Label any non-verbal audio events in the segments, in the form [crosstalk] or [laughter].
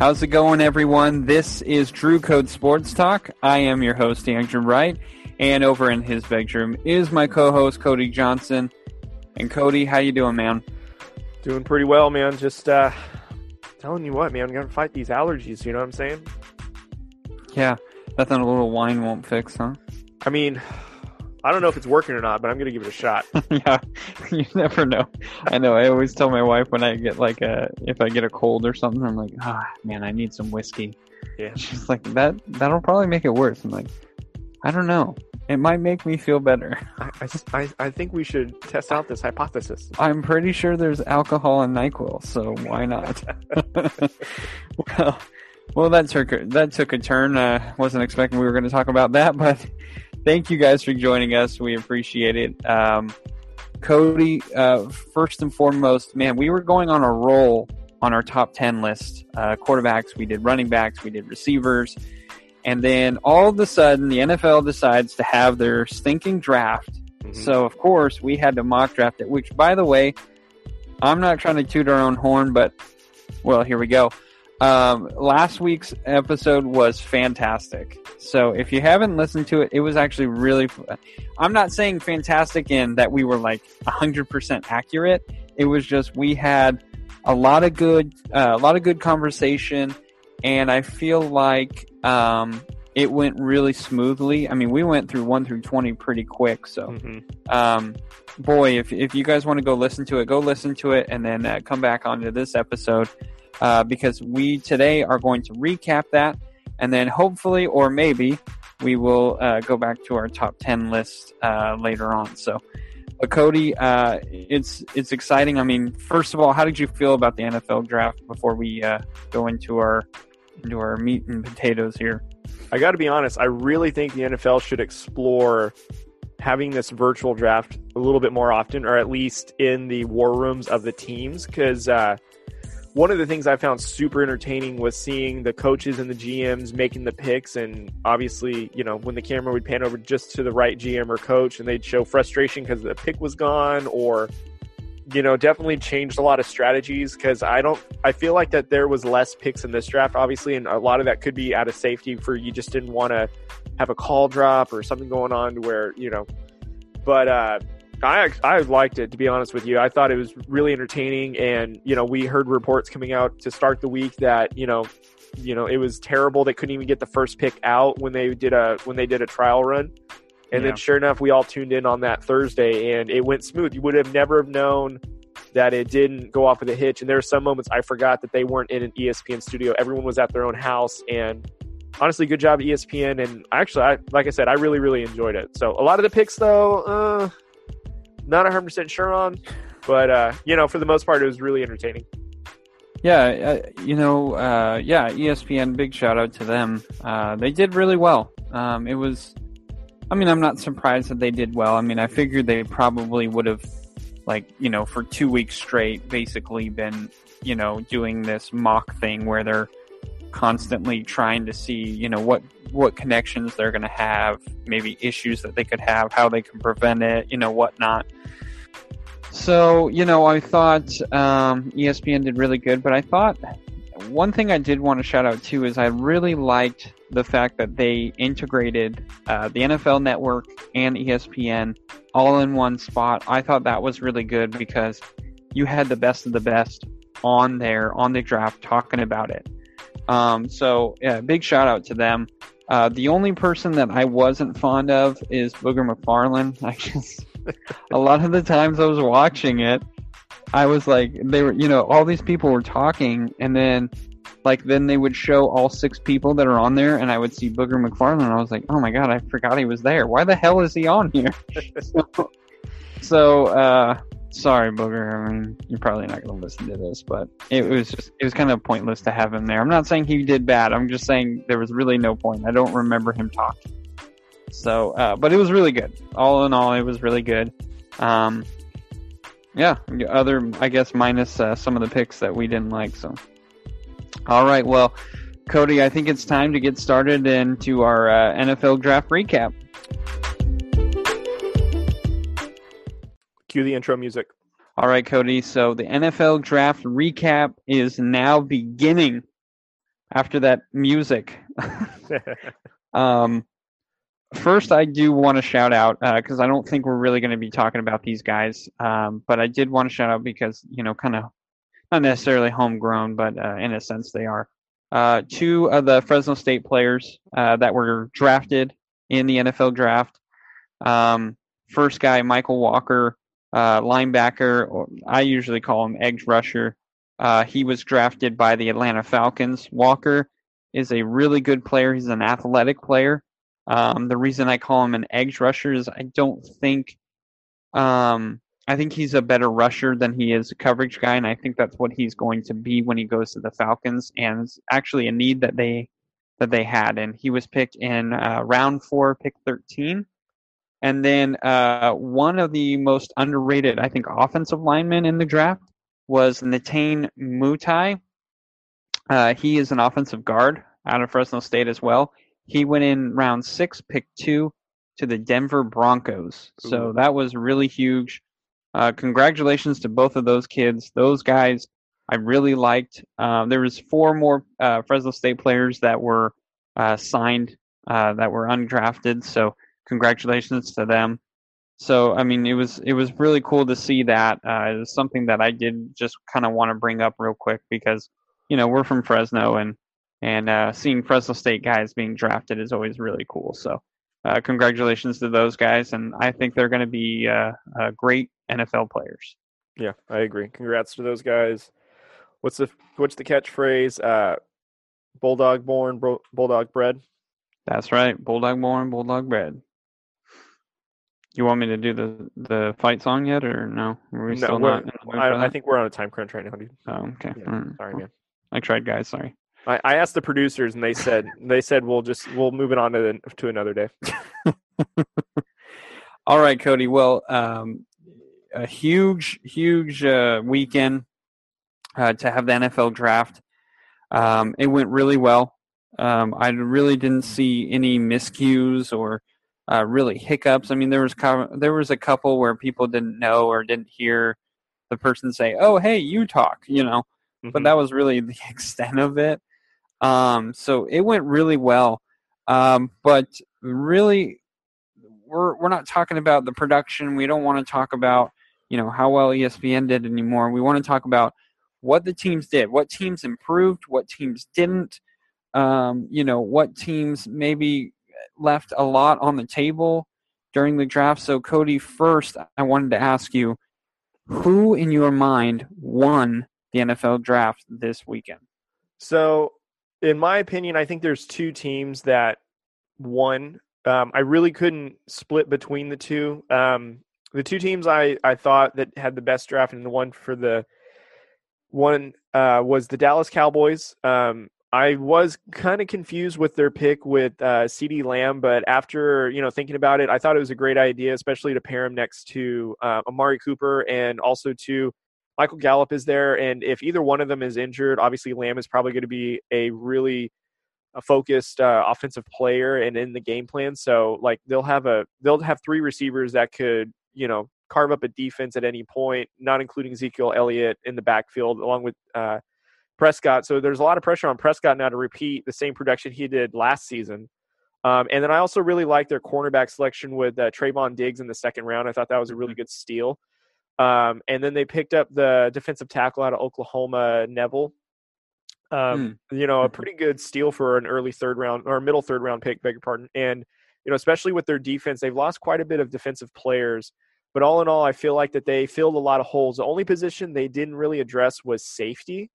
How's it going, everyone? This is Drew Code Sports Talk. I am your host, Andrew Wright, and over in his bedroom is my co-host Cody Johnson. And Cody, how you doing, man? Doing pretty well, man. Just uh, telling you what, man. I'm gonna fight these allergies. You know what I'm saying? Yeah, nothing a little wine won't fix, huh? I mean, I don't know if it's working or not, but I'm gonna give it a shot. [laughs] yeah, [laughs] you never know. I know. I always tell my wife when I get like a if I get a cold or something, I'm like, ah, man, I need some whiskey. Yeah. [laughs] She's like, that that'll probably make it worse. I'm like, I don't know. It might make me feel better. I, I, I think we should test out this hypothesis. I'm pretty sure there's alcohol in Nyquil, so why not? well, well, that took that took a turn. Uh, wasn't expecting we were going to talk about that, but thank you guys for joining us. We appreciate it. Um, Cody, uh, first and foremost, man, we were going on a roll on our top 10 list. Uh, quarterbacks, we did running backs, we did receivers. And then all of a sudden, the NFL decides to have their stinking draft. Mm-hmm. So, of course, we had to mock draft it, which, by the way, I'm not trying to toot our own horn, but, well, here we go. Um, last week's episode was fantastic. So if you haven't listened to it, it was actually really. I'm not saying fantastic in that we were like 100% accurate. It was just we had a lot of good, uh, a lot of good conversation, and I feel like um, it went really smoothly. I mean, we went through one through 20 pretty quick. So, mm-hmm. um, boy, if if you guys want to go listen to it, go listen to it, and then uh, come back onto this episode uh, because we today are going to recap that, and then hopefully, or maybe, we will uh, go back to our top ten list uh, later on. So, but Cody, uh, it's it's exciting. I mean, first of all, how did you feel about the NFL draft before we uh, go into our into our meat and potatoes here? I got to be honest. I really think the NFL should explore having this virtual draft a little bit more often, or at least in the war rooms of the teams, because uh, one of the things I found super entertaining was seeing the coaches and the GMs making the picks. And obviously, you know, when the camera would pan over just to the right GM or coach and they'd show frustration because the pick was gone or, you know, definitely changed a lot of strategies because I don't, I feel like that there was less picks in this draft, obviously. And a lot of that could be out of safety for you just didn't want to have a call drop or something going on where, you know, but, uh, I I liked it to be honest with you. I thought it was really entertaining, and you know we heard reports coming out to start the week that you know you know it was terrible. They couldn't even get the first pick out when they did a when they did a trial run, and yeah. then sure enough, we all tuned in on that Thursday, and it went smooth. You would have never have known that it didn't go off with a hitch. And there are some moments I forgot that they weren't in an ESPN studio. Everyone was at their own house, and honestly, good job ESPN. And actually, I, like I said, I really really enjoyed it. So a lot of the picks though. Uh, not 100% sure on, but, uh, you know, for the most part, it was really entertaining. Yeah, uh, you know, uh, yeah, ESPN, big shout out to them. Uh, they did really well. Um, it was, I mean, I'm not surprised that they did well. I mean, I figured they probably would have, like, you know, for two weeks straight, basically been, you know, doing this mock thing where they're constantly trying to see, you know, what what connections they're going to have, maybe issues that they could have, how they can prevent it, you know, whatnot. So, you know, I thought um, ESPN did really good, but I thought one thing I did want to shout out too is I really liked the fact that they integrated uh, the NFL Network and ESPN all in one spot. I thought that was really good because you had the best of the best on there on the draft talking about it. Um, so yeah, big shout out to them. Uh, the only person that I wasn't fond of is Booger McFarland. [laughs] I just a lot of the times I was watching it, I was like, they were, you know, all these people were talking, and then like then they would show all six people that are on there, and I would see Booger McFarland, and I was like, oh my god, I forgot he was there. Why the hell is he on here? so, [laughs] so uh, sorry, Booger. I mean, you're probably not going to listen to this, but it was just, it was kind of pointless to have him there. I'm not saying he did bad. I'm just saying there was really no point. I don't remember him talking. So, uh, but it was really good. All in all, it was really good. Um, yeah, other, I guess, minus uh, some of the picks that we didn't like. So, all right. Well, Cody, I think it's time to get started into our uh, NFL draft recap. Cue the intro music. All right, Cody. So the NFL draft recap is now beginning. after that music. [laughs] um, first, I do want to shout out because uh, I don't think we're really going to be talking about these guys, um, but I did want to shout out because you know, kind of not necessarily homegrown, but uh, in a sense they are. Uh, two of the Fresno State players uh, that were drafted in the NFL draft. Um, first guy, Mykal Walker, uh, linebacker, or I usually call him edge rusher. Uh, he was drafted by the Atlanta Falcons. Walker is a really good player. He's an athletic player. Um, the reason I call him an edge rusher is I don't think, um, I think he's a better rusher than he is a coverage guy, and I think that's what he's going to be when he goes to the Falcons. And it's actually a need that they that they had, and he was picked in uh, round four, pick thirteen. And then uh, one of the most underrated, I think, offensive linemen in the draft was Netane Muti. Uh, he is an offensive guard out of Fresno State as well. He went in round six, pick two to the Denver Broncos. Ooh. So that was really huge. Uh, congratulations to both of those kids. Those guys I really liked. Uh, there was four more uh, Fresno State players that were uh, signed uh, that were undrafted. So congratulations to them so I mean, it was it was really cool to see that. Uh, it was something that I did just kind of want to bring up real quick because you know we're from Fresno and and uh, seeing Fresno State guys being drafted is always really cool. So uh, congratulations to those guys, and I think they're going to be uh, uh, great NFL players. Yeah, I agree. Congrats to those guys. What's the what's the catchphrase? Uh, bulldog born, bulldog bred. That's right. Bulldog born, bulldog bred. You want me to do the the fight song yet, or no? Are we no, still not? I, I, think we're on a time crunch right now, dude. Oh, okay. Yeah, mm. Sorry, man. I tried, guys. Sorry. I, I asked the producers, and they said [laughs] they said we'll just we'll move it on to to another day. [laughs] [laughs] All right, Cody. Well, um, a huge, huge uh, weekend uh, to have the NFL draft. Um, it went really well. Um, I really didn't see any miscues or uh, really hiccups. I mean, there was co- there was a couple where people didn't know or didn't hear the person say, "Oh, hey, you talk," you know, mm-hmm. but that was really [laughs] the extent of it. Um, so it went really well, um, but really, we're we're not talking about the production. We don't want to talk about you know how well ESPN did anymore. We want to talk about what the teams did, what teams improved, what teams didn't. Um, you know, what teams maybe left a lot on the table during the draft. So, Cody, first, I wanted to ask you who in your mind won the NFL draft this weekend? So, in my opinion, I think there's two teams that won. Um, I really couldn't split between the two. Um, the two teams I, I thought that had the best draft and the one for the one uh, was the Dallas Cowboys. Um, I was kind of confused with their pick with uh, CeeDee Lamb, but after you know thinking about it, I thought it was a great idea, especially to pair him next to uh, Amari Cooper and also to Michael Gallup is there, and if either one of them is injured, obviously Lamb is probably going to be a really a focused uh, offensive player and in the game plan. So like they'll have a they'll have three receivers that could you know carve up a defense at any point, not including Ezekiel Elliott in the backfield, along with uh, Prescott. So there's a lot of pressure on Prescott now to repeat the same production he did last season. Um, and then I also really like their cornerback selection with uh, Trevon Diggs in the second round. I thought that was a really mm-hmm. good steal. Um, and then they picked up the defensive tackle out of Oklahoma, Neville. Um, mm. You know, a mm-hmm. pretty good steal for an early third round or middle third round pick, beg your pardon. And, you know, especially with their defense, they've lost quite a bit of defensive players. But all in all, I feel like that they filled a lot of holes. The only position they didn't really address was safety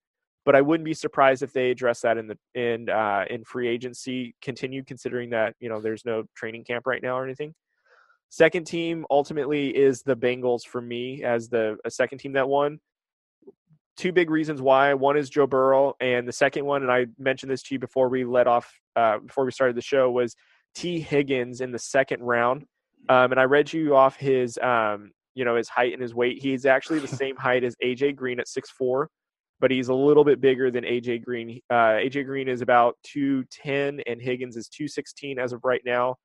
but I wouldn't be surprised if they address that in the in uh, in free agency. Continue considering that you know there's no training camp right now or anything. Second team ultimately is the Bengals for me as the a second team that won. Two big reasons why. One is Joe Burrow, and the second one, and I mentioned this to you before we let off uh, before we started the show, was Tee Higgins in the second round. Um, and I read you off his um, you know his height and his weight. He's actually the [laughs] same height as AJ Green at six four but he's a little bit bigger than AJ Green. Uh, AJ Green is about 210 and Higgins is 216 as of right now,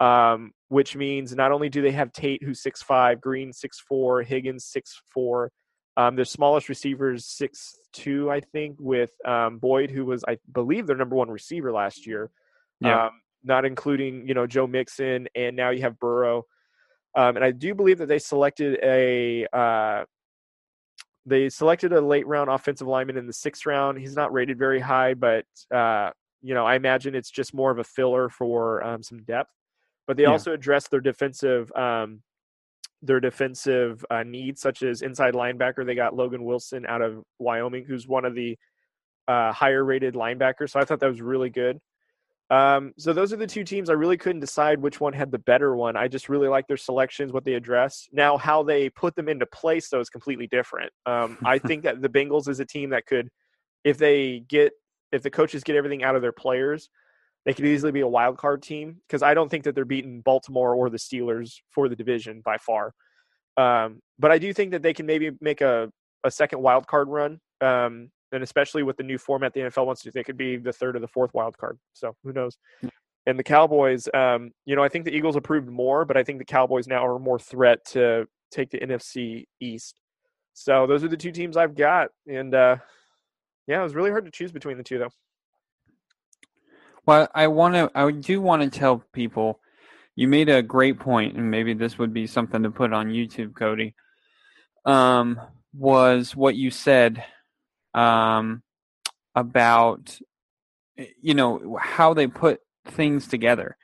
um, which means not only do they have Tate who's 6'5, Green 6'4, Higgins 6'4. Um, their smallest receivers six two, I think, with um, Boyd, who was I believe their number one receiver last year. Yeah. Um, not including you know Joe Mixon, and now you have Burrow. Um, and I do believe that they selected a uh, they selected a late round offensive lineman in the sixth round. He's not rated very high, but uh, you know I imagine it's just more of a filler for um, some depth. But they Yeah. also addressed their defensive um, their defensive uh, needs, such as inside linebacker. They got Logan Wilson out of Wyoming, who's one of the uh, higher rated linebackers. So I thought that was really good. Um, so those are the two teams. I really couldn't decide which one had the better one. I just really like their selections, what they address. Now, how they put them into place, though, is completely different. Um, I [laughs] think that the Bengals is a team that could, if they get, if the coaches get everything out of their players, they could easily be a wild card team because I don't think that they're beating Baltimore or the Steelers for the division by far. Um, but I do think that they can maybe make a, a second wild card run. Um, and especially with the new format the NFL wants to, do, they could be the third or the fourth wild card. So who knows? And the Cowboys, um, you know, I think the Eagles improved more, but I think the Cowboys now are more threat to take the NFC East. So those are the two teams I've got, and uh, yeah, it was really hard to choose between the two, though. Well, I want to. I do want to tell people. You made a great point, and maybe this would be something to put on YouTube, Cody. Um, was what you said, um, about, you know, how they put things together.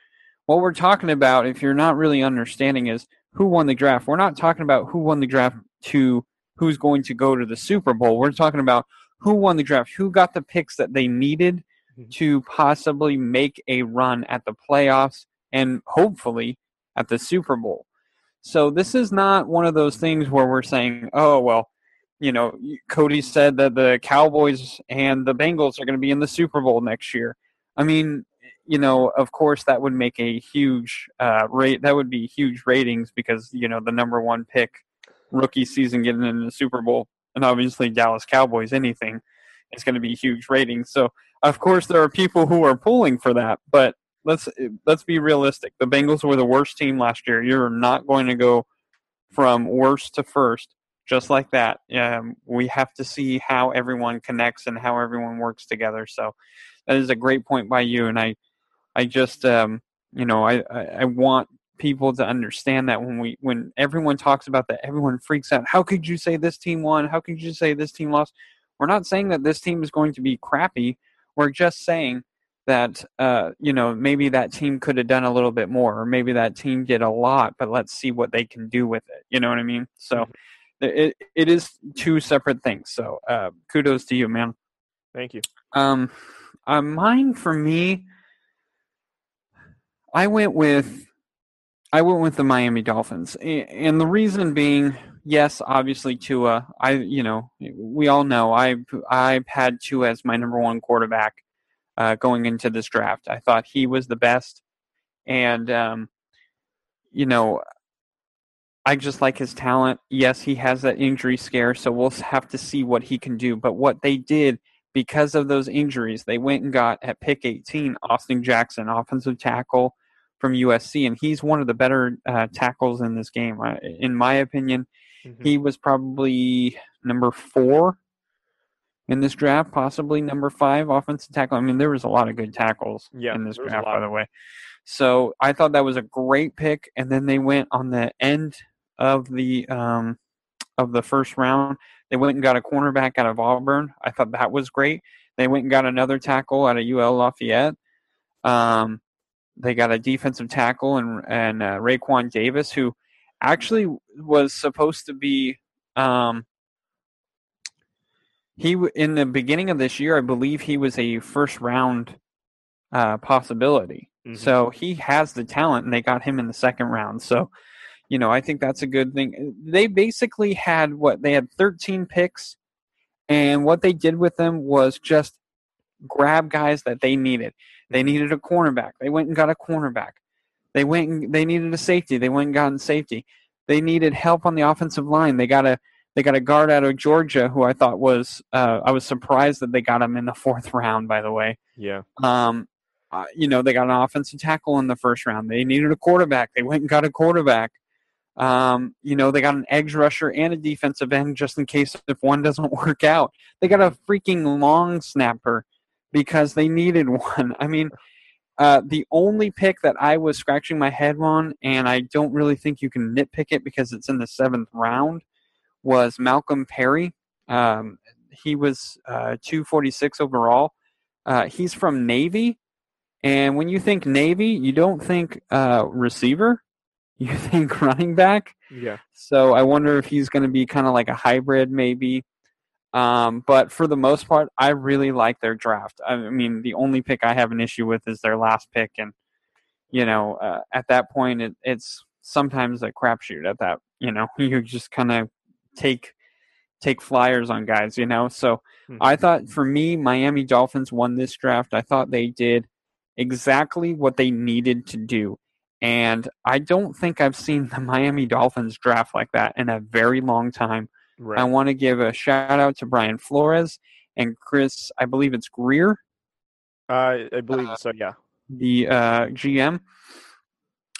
What we're talking about, if you're not really understanding, is who won the draft. We're not talking about who won the draft to who's going to go to the Super Bowl. We're talking about who won the draft, who got the picks that they needed to possibly make a run at the playoffs and hopefully at the Super Bowl. So this is not one of those things where we're saying, "Oh, well, you know, Cody said that the Cowboys and the Bengals are going to be in the Super Bowl next year." I mean, you know, of course that would make a huge uh, rate. That would be huge ratings because you know the number one pick rookie season getting in the Super Bowl, and obviously Dallas Cowboys anything is going to be huge ratings. So of course there are people who are pulling for that, but let's let's be realistic. The Bengals were the worst team last year. You're not going to go from worst to first just like that. Um, we have to see how everyone connects and how everyone works together. So that is a great point by you, and I I just um, you know I, I I want people to understand that when we when everyone talks about that everyone freaks out how could you say this team won how could you say this team lost we're not saying that this team is going to be crappy we're just saying that uh, you know maybe that team could have done a little bit more or maybe that team did a lot but let's see what they can do with it you know what i mean so it, it is two separate things so uh, kudos to you man Thank you. um, uh, mine for me, I went with I went with the Miami Dolphins, and the reason being, yes, obviously Tua. I you know we all know I I've had Tua as my number one quarterback uh, going into this draft. I thought he was the best, and um, you know. I just like his talent. Yes, he has that injury scare, so we'll have to see what he can do. But what they did because of those injuries, they went and got at pick 18 Austin Jackson, offensive tackle from USC, and he's one of the better uh, tackles in this game. Uh, in my opinion, Mhm. he was probably number four in this draft, possibly number five offensive tackle. I mean, there was a lot of good tackles Yeah, in this there was a draft, by the way. So I thought that was a great pick, and then they went on the end of the um, of the first round. They went and got a cornerback out of Auburn. I thought that was great. They went and got another tackle out of UL Lafayette. Um, they got a defensive tackle and and uh, Raekwon Davis, who actually was supposed to be. Um, he in the beginning of this year, I believe he was a first round uh, possibility. Mhm. So he has the talent, and they got him in the second round. So, you know, I think that's a good thing. They basically had what they had 13 picks, and what they did with them was just grab guys that they needed. They needed a cornerback. They went and got a cornerback. They went and they needed a safety. They went and got a safety. They needed help on the offensive line. They got a they got a guard out of Georgia who I thought was uh, I was surprised that they got him in the fourth round. By the way, Yeah. um, uh, you know, they got an offensive tackle in the first round. They needed a quarterback. They went and got a quarterback. Um, you know, they got an edge rusher and a defensive end just in case if one doesn't [laughs] work out. They got a freaking long snapper because they needed [laughs] one. I mean, uh, the only pick that I was scratching my head on, and I don't really think you can nitpick it because it's in the seventh round, was Malcolm Perry. Um, he was uh, 246 overall. Uh, he's from Navy. And when you think Navy, you don't think uh, receiver, [laughs] you think running back. Yeah. So I wonder if he's going to be kind of like a hybrid, maybe. Um, but for the most part, I really like their draft. I mean, the only pick I have an issue with is their last pick, and you know, uh, at that point, it, it's sometimes a crapshoot. At that, you know, [laughs] you just kind of take take flyers on guys, you know. So Mhm. I thought for me, Miami Dolphins won this draft. I thought they did exactly what they needed to do. And I don't think I've seen the Miami Dolphins draft like that in a very long time. Right. I want to give a shout out to Brian Flores and Chris, I believe it's Grier, uh, I believe uh, so. Yeah. the uh, GM.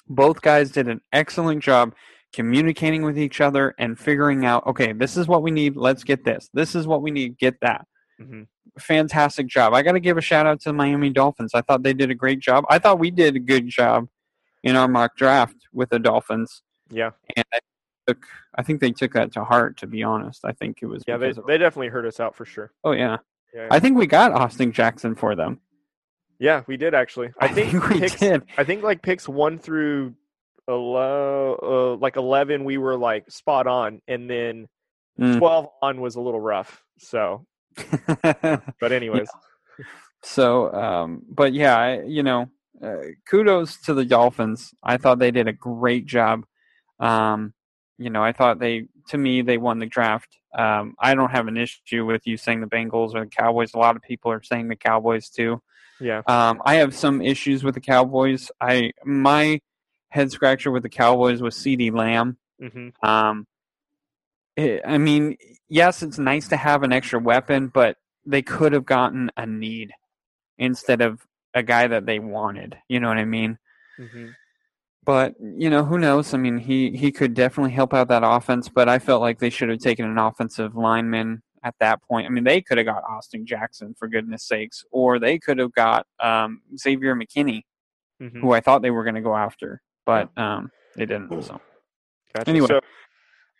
Both guys did an excellent job communicating with each other and figuring out, okay, this is what we need. Let's get this. This is what we need. Get that. hmm Fantastic job. I got to give a shout out to the Miami Dolphins. I thought they did a great job. I thought we did a good job in our mock draft with the Dolphins, Yeah. and I took. I think they took that to heart. To be honest, I think it was. Yeah. they they definitely heard us out for sure. oh yeah. Yeah. I think we got Austin Jackson for them. yeah, we did actually. I think, we picks, did. I think like picks one through ele- uh, like eleven, we were like spot on, and then Mm. twelve on was a little rough. So, [laughs] but anyways, [laughs] so, um, but yeah, I, you know, uh, kudos to the Dolphins. I thought they did a great job. Um, you know, I thought they, to me, they won the draft. Um, I don't have an issue with you saying the Bengals or the Cowboys. A lot of people are saying the Cowboys too. yeah, Um, I have some issues with the Cowboys. I my head scratcher with the Cowboys was CeeDee Lamb. hmm Um, it, I mean, yes, it's nice to have an extra weapon, but they could have gotten a need instead of a guy that they wanted. You know what I mean? hmm But you know, who knows? I mean, he he could definitely help out that offense. But I felt like they should have taken an offensive lineman at that point. I mean, they could have got Austin Jackson for goodness sakes, or they could have got um, Xavier McKinney, hmm who I thought they were going to go after, but um, they didn't. So. Gotcha. Anyway. So,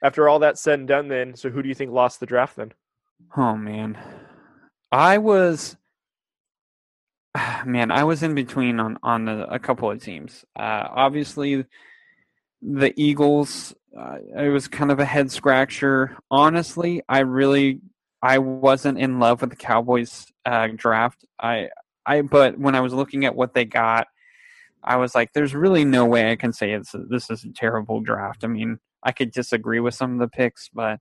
after all that said and done, then, so who do you think lost the draft then? Oh man, I was [sighs] man, I was in between on on the, a couple of teams. Uh, obviously, the Eagles. Uh, it was kind of a head scratcher. Honestly, I really I wasn't in love with the Cowboys uh, draft. I I but when I was looking at what they got, I was like, "There's really no way I can say it's this is a terrible draft." I mean, I could disagree with some of the picks, but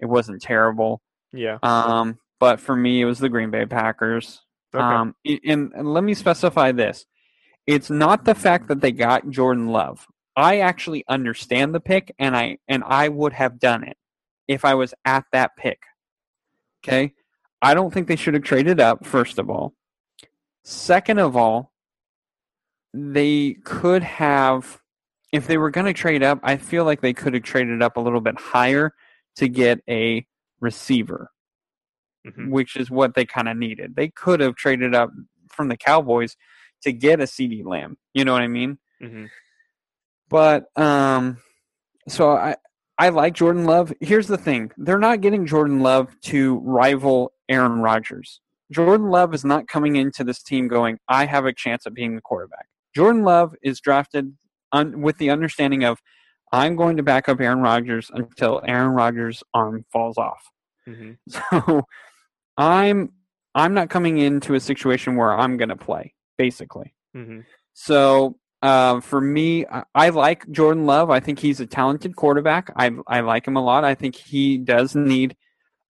it wasn't terrible. Yeah. Um, but for me, it was the Green Bay Packers. Okay. Um, and, and let me specify this: it's not the fact that they got Jordan Love. I actually understand the pick, and I and I would have done it if I was at that pick. Okay, I don't think they should have traded up. First of all, second of all, they could have, if they were going to trade up, I feel like they could have traded up a little bit higher to get a receiver Mhm. which is what they kind of needed. They could have traded up from the Cowboys to get a CeeDee Lamb. You know what I mean? Mhm. But um, so I I like Jordan Love. Here's the thing: they're not getting Jordan Love to rival Aaron Rodgers. Jordan Love is not coming into this team going, "I have a chance at being the quarterback." Jordan Love is drafted un- with the understanding of, "I'm going to back up Aaron Rodgers until Aaron Rodgers' arm falls off." Mhm. [laughs] So I'm I'm not coming into a situation where I'm going to play, basically. Mhm. So uh, for me, I, I like Jordan Love. I think he's a talented quarterback. I I like him a lot. I think he does need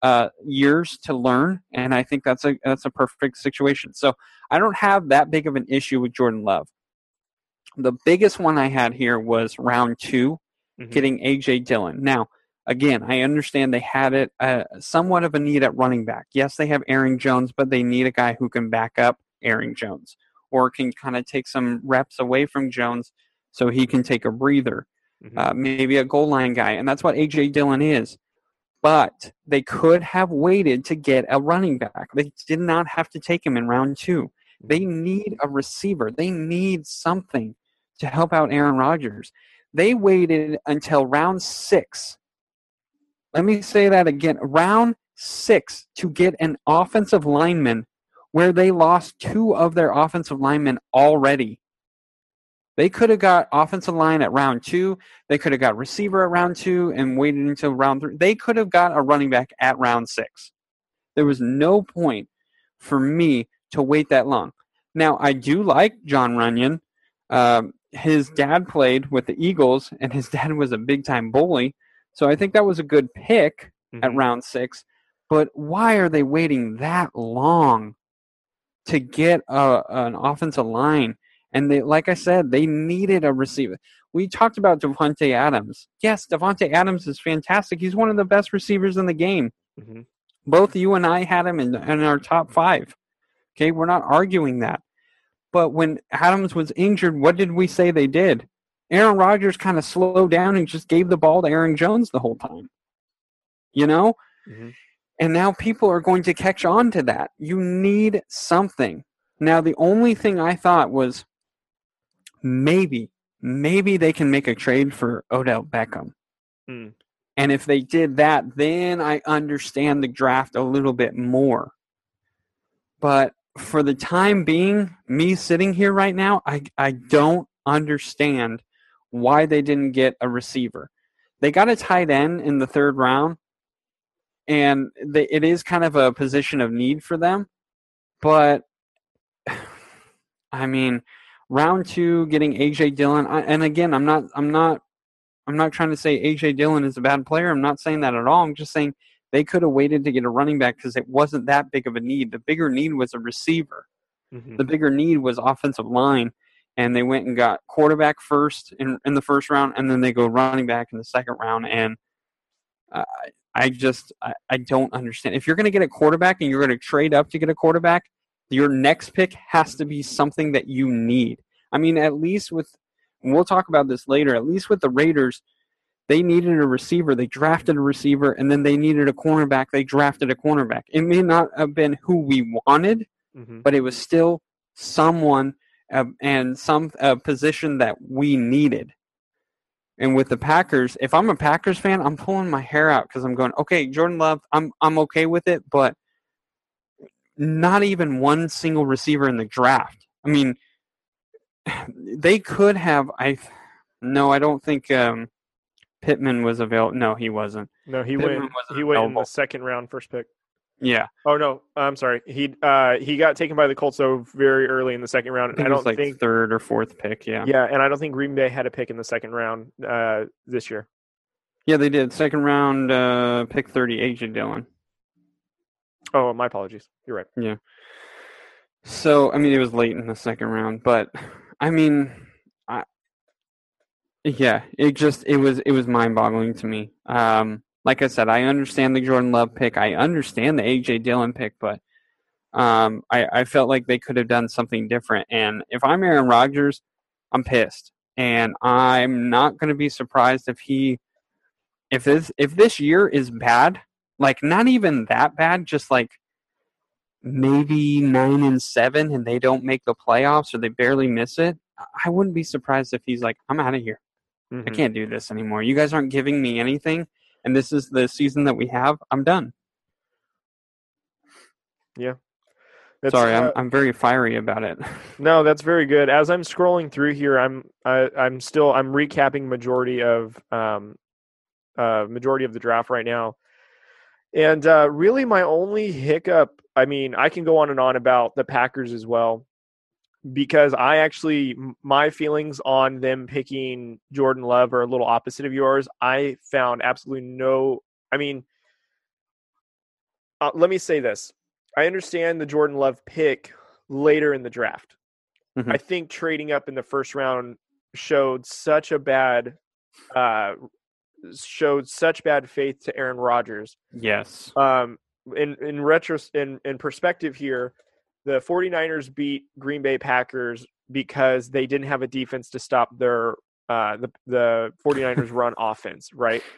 uh, years to learn, and I think that's a that's a perfect situation. So I don't have that big of an issue with Jordan Love. The biggest one I had here was round two, Mhm. getting AJ Dillon. Now, again, I understand they had it uh, somewhat of a need at running back. Yes, they have Aaron Jones, but they need a guy who can back up Aaron Jones or can kind of take some reps away from Jones so he can take a breather. Mhm. uh, maybe a goal line guy, and that's what AJ Dillon is. But they could have waited to get a running back. They did not have to take him in round two. They need a receiver. They need something to help out Aaron Rodgers. They waited until round six. Let me say that again. Round six to get an offensive lineman where they lost two of their offensive linemen already. They could have got offensive line at round two. They could have got receiver at round two and waited until round three. They could have got a running back at round six. There was no point for me to wait that long. Now, I do like Jon Runyan. Um, his dad played with the Eagles, and his [laughs] dad was a big time bully. So I think that was a good pick at Mhm. round six. But why are they waiting that long to get a, an offensive line? And they, like I said, they needed a receiver. We talked about Davante Adams. Yes, Davante Adams is fantastic. He's one of the best receivers in the game. Mhm. Both you and I had him in, in our top five. Okay, we're not arguing that. But when Adams was injured, what did we say they did? Aaron Rodgers kind of slowed down and just gave the ball to Aaron Jones the whole time. You know? Mhm. And now people are going to catch on to that. You need something. Now, the only thing I thought was maybe, maybe they can make a trade for Odell Beckham. Hmm. And if they did that, then I understand the draft a little bit more. But for the time being, me sitting here right now, I, I don't understand why they didn't get a receiver. They got a tight end in the third round, and they, it is kind of a position of need for them. But [sighs] I mean, round two, getting AJ Dillon, I, and again, I'm not, I'm not, I'm not trying to say AJ Dillon is a bad player. I'm not saying that at all. I'm just saying they could have waited to get a running back because it wasn't that big of a need. The bigger need was a receiver. Mhm. The bigger need was offensive line, and they went and got quarterback first in in the first round, and then they go running back in the second round. And uh, I just I, I don't understand. If you're going to get a quarterback and you're going to trade up to get a quarterback, your next pick has to be something that you need. I mean, at least with and we'll talk about this later. At least with the Raiders, they needed a receiver. They drafted a receiver, and then they needed a cornerback. They drafted a cornerback. It may not have been who we wanted, Mhm. but it was still someone uh, and some uh, position that we needed. And with the Packers, if I'm a Packers fan, I'm pulling my hair out because I'm going, okay, Jordan Love, I'm I'm okay with it, but not even one single receiver in the draft. I mean, [sighs] they could have. I no, I don't think um, Pittman was available. No, he wasn't. No, he Pittman went. He went in the second round, first pick. Yeah, Oh no, I'm sorry. He uh he got taken by the Colts so very early in the second round. I think I don't like think. third or fourth pick. Yeah. Yeah, and I don't think Green Bay had a pick in the second round uh this year. Yeah, they did. Second round, uh, pick 30, AJ Dillon. Oh, my apologies. You're right. Yeah. So, I mean, it was late in the second round, but I mean, I, yeah, it just, it was, it was mind boggling to me. Um, like I said, I understand the Jordan Love pick. I understand the AJ Dillon pick, but, um, I, I felt like they could have done something different. And if I'm Aaron Rodgers, I'm pissed. And I'm not going to be surprised if he, if this, if this year is bad, like not even that bad, just like maybe nine and seven and they don't make the playoffs or they barely miss it, I wouldn't be surprised if he's like, I'm out of here. I Mhm. can't do this anymore. You guys aren't giving me anything, and this is the season that we have. I'm done. That's, Sorry, uh, I'm I'm very fiery about it. [laughs] No, that's very good. As I'm scrolling through here, I'm I, I'm still I'm recapping majority of um uh majority of the draft right now. And uh really my only hiccup, I mean, I can go on and on about the Packers as well because I actually my feelings on them picking Jordan Love are a little opposite of yours. I found absolutely no I mean uh, let me say this. I understand the Jordan Love pick later in the draft. Mhm. I think trading up in the first round showed such a bad uh showed such bad faith to Aaron Rodgers. yes. Um in in retro in in perspective here, the 49ers beat Green Bay Packers because they didn't have a defense to stop their uh, the the 49ers [laughs] run offense, right? [laughs]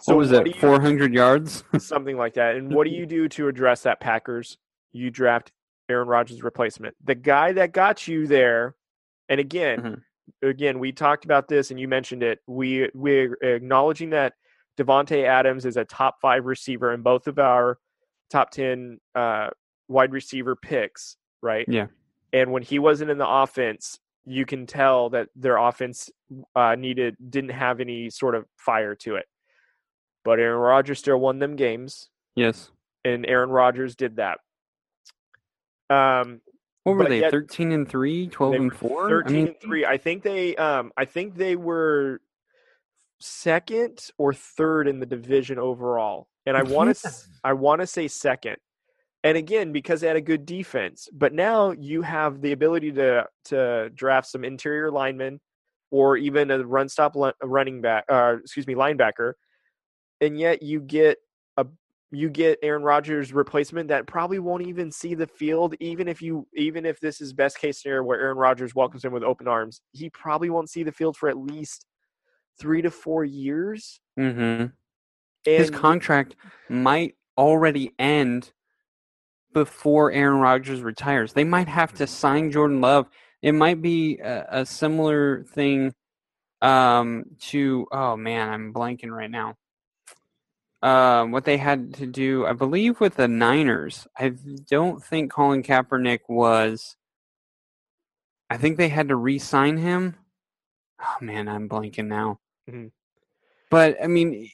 So what was what it? do you- 400 yards? [laughs] something like that. And what do you do to address that, Packers? You draft Aaron Rodgers' replacement, the guy that got you there. And again, Mhm. again, we talked about this, and you mentioned it. We we're acknowledging that Davante Adams is a top five receiver in both of our top ten uh, wide receiver picks, right? Yeah. And when he wasn't in the offense, you can tell that their offense uh, needed didn't have any sort of fire to it. But Aaron Rodgers still won them games, yes. and Aaron Rodgers did that. Um, What were they? yet- 13 and 3, 12 and 4? Thirteen I mean, and three. I think they. Um, I think they were second or third in the division overall, and I want to. I want to say second. And again, because they had a good defense, but now you have the ability to to draft some interior linemen, or even a run stop running back. Uh, excuse me, linebacker, and yet you get a you get Aaron Rodgers replacement that probably won't even see the field even if you even if this is best case scenario where Aaron Rodgers welcomes him with open arms he probably won't see the field for at least 3 to 4 years mhm. his contract might already end before Aaron Rodgers retires. They might have to sign Jordan Love. It might be a, a similar thing um, to oh man, I'm blanking right now. Um, what they had to do, I believe, with the Niners. I don't think Colin Kaepernick was. I think they had to re-sign him. Oh man, I'm blanking now. Mhm. But I mean,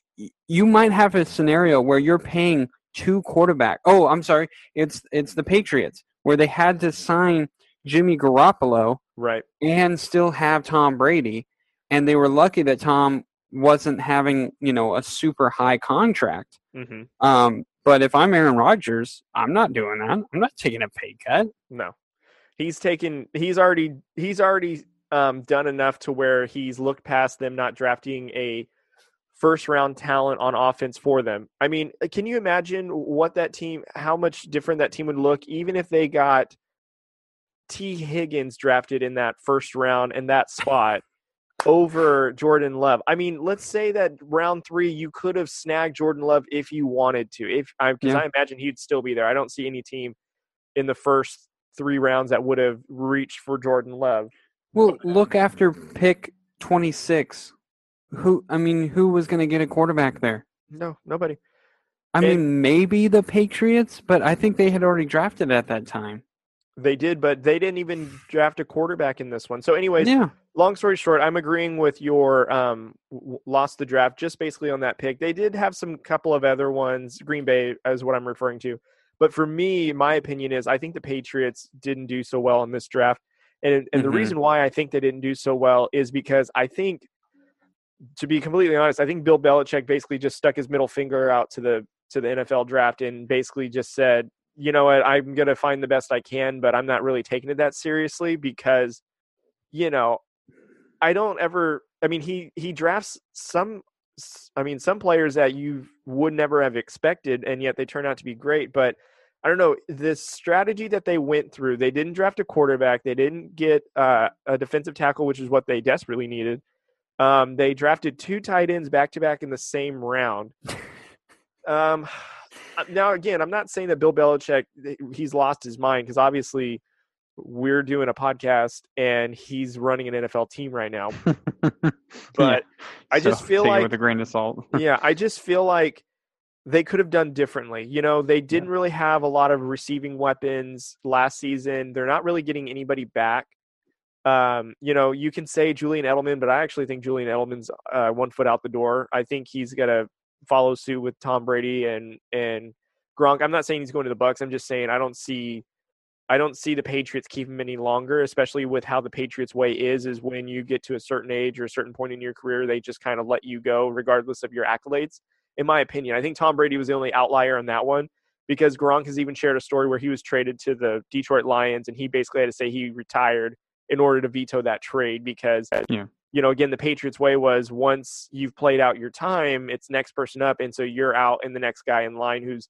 you might have a scenario where you're paying two quarterback. Oh, I'm sorry. It's it's the Patriots where they had to sign Jimmy Garoppolo right and still have Tom Brady, and they were lucky that Tom wasn't having you know a super high contract. hmm Um, but if I'm Aaron Rodgers, I'm not doing that. I'm not taking a pay cut. no he's taken he's already he's already um, done enough to where he's looked past them not drafting a first round talent on offense for them. I mean, uh, can you imagine what that team, how much different that team would look, even if they got Tee Higgins drafted in that first round in that spot over Jordan Love? I mean, let's say that round three, you could have snagged Jordan Love if you wanted to. If I, because Yeah. I imagine he'd still be there. I don't see any team in the first three rounds that would have reached for Jordan Love. Well, look after pick 26. Who I mean, who was going to get a quarterback there? No, nobody. I And- mean, maybe the Patriots, but I think they had already drafted at that time. They did, but they didn't even draft a quarterback in this one. So, anyways, Yeah. long story short, I'm agreeing with your um, w- lost the draft just basically on that pick. They did have some couple of other ones. Green Bay is what I'm referring to. But for me, my opinion is I think the Patriots didn't do so well in this draft. And, and the Mhm. reason why I think they didn't do so well is because I think, to be completely honest, I think Bill Belichick basically just stuck his middle finger out to the to the NFL draft and basically just said, you know what, I'm gonna find the best I can, but I'm not really taking it that seriously because, you know, I don't ever. I mean, he he drafts some. I mean, some players that you would never have expected, and yet they turn out to be great. But I don't know this strategy that they went through. They didn't draft a quarterback. They didn't get uh, a defensive tackle, which is what they desperately needed. Um, they drafted two tight ends back to back in the same round. [laughs] Um, now again, I'm not saying that Bill Belichick he's lost his mind because obviously we're doing a podcast and he's running an NFL team right now. [laughs] But I just So, feel like with a grain of salt. [laughs] yeah, I just feel like they could have done differently. You know, they didn't really have a lot of receiving weapons last season. They're not really getting anybody back. Um, you know, you can say Julian Edelman, but I actually think Julian Edelman's uh, one foot out the door. I think he's gonna follow suit with Tom Brady and and Gronk. I'm not saying he's going to the Bucks. I'm just saying I don't see I don't see the Patriots keep him any longer, especially with how the Patriots way is, is when you get to a certain age or a certain point in your career, they just kind of let you go regardless of your accolades. In my opinion, I think Tom Brady was the only outlier on that one because Gronk has even shared a story where he was traded to the Detroit Lions and he basically had to say he retired in order to veto that trade because Yeah. you know, again, the Patriots way was once you've played out your time, it's next person up. And so you're out and the next guy in line who's,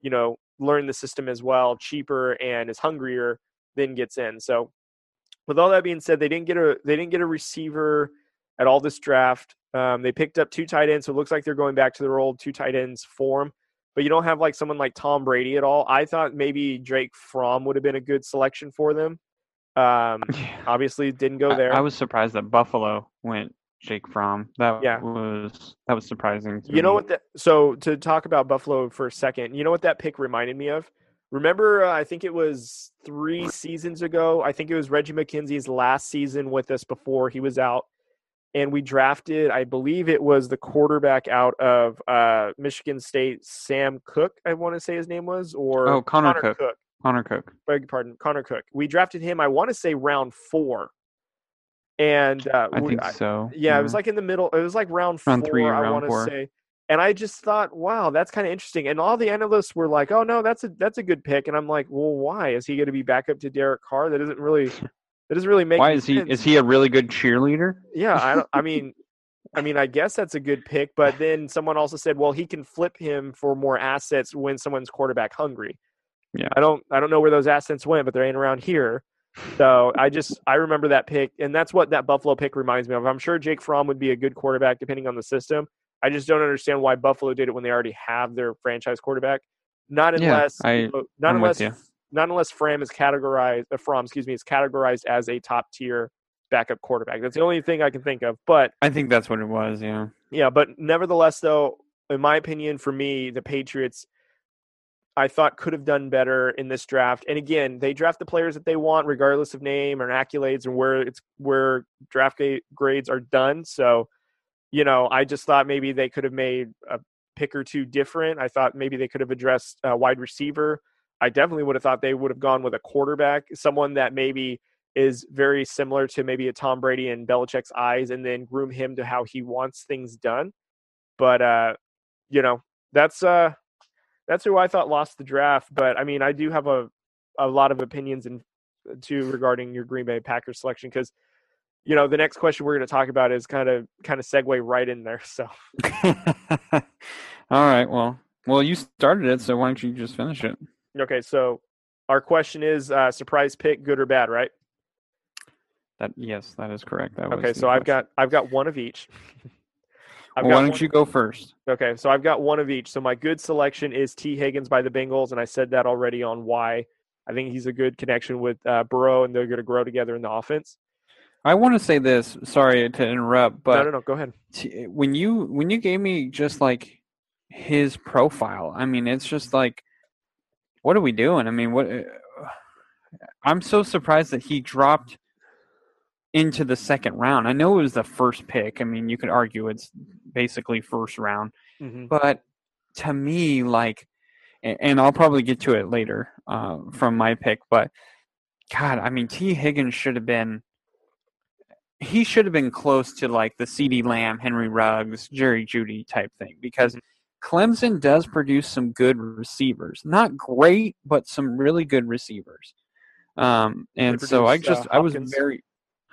you know, learned the system as well, cheaper and is hungrier, then gets in. So with all that being said, they didn't get a they didn't get a receiver at all this draft. Um, they picked up two tight ends, so it looks like they're going back to their old two tight ends form. But you don't have like someone like Tom Brady at all. I thought maybe Drake Fromm would have been a good selection for them. Um, [laughs] obviously, didn't go there. I, I was surprised that Buffalo went Jake Fromm. That Yeah. was that was surprising. To You know what? That, so to talk about Buffalo for a second, you know what that pick reminded me of? Remember, uh, I think it was three seasons ago. I think it was Reggie McKenzie's last season with us before he was out, and we drafted. I believe it was the quarterback out of uh, Michigan State, Sam Cook. I want to say his name was, or Oh, Connor Cook. Connor Cook. Beg your pardon, Connor Cook. We drafted him. I want to say round four, and uh, I we- think so. yeah, it was like in the middle. It was like round, Round four, three, I round want to say. And I just thought, wow, that's kind of interesting. And all the analysts were like, "Oh no, that's a that's a good pick." And I'm like, "Well, why is he going to be back up to Derek Carr? That doesn't really [laughs] that doesn't really make Why is he? Is he a really good cheerleader? Yeah, I I mean, [laughs] I mean, I guess that's a good pick. But then someone also said, well, he can flip him for more assets when someone's quarterback hungry. Yeah. I don't, I don't know where those assets went, but they ain't around here. So I just, I remember that pick, and that's what that Buffalo pick reminds me of. I'm sure Jake Fromm would be a good quarterback depending on the system. I just don't understand why Buffalo did it when they already have their franchise quarterback. Not Yeah, unless, I- not I'm unless, not unless Fram is categorized, uh, Fromm, excuse me, is categorized as a top tier backup quarterback. That's the only thing I can think of. But I think that's what it was. Yeah. yeah, but nevertheless, though, in my opinion, for me, the Patriots, I thought could have done better in this draft. And again, they draft the players that they want, regardless of name or accolades and where it's where draft grades are done. So, you know, I just thought maybe they could have made a pick or two different. I thought maybe they could have addressed a wide receiver. I definitely would have thought they would have gone with a quarterback, someone that maybe is very similar to maybe a Tom Brady in Belichick's eyes, and then groom him to how he wants things done. But uh, you know, that's uh, that's who I thought lost the draft. But I mean, I do have a a lot of opinions and too regarding your Green Bay Packers selection because you know the next question we're going to talk about is kind of kind of segue right in there. [laughs] So All right. Well, well, you started it, so why don't you just finish it? okay, so our question is uh, surprise pick, good or bad, right? That yes, that is correct. That Okay, so I've got I've got one of each. [laughs] I've Well, why don't one- you go first? Okay, so I've got one of each. So my good selection is Tee Higgins by the Bengals, and I said that already on why I think he's a good connection with uh, Burrow, and they're going to grow together in the offense. I want to say this. Sorry to interrupt, but no, no, no, go ahead. t- when you when you gave me just like his profile, I mean, it's just like, what are we doing? I mean, what? uh, I'm so surprised that he dropped into the second round. I know it was the first pick. I mean, you could argue it's basically first round, Mm-hmm. but to me, like, and I'll probably get to it later uh, from my pick, but God, I mean, Tee Higgins should have been. He should have been close to like the CeeDee Lamb, Henry Ruggs, Jerry Jeudy type thing because Clemson does produce some good receivers. Not great, but some really good receivers. Um, and so I uh, just I was Hopkins.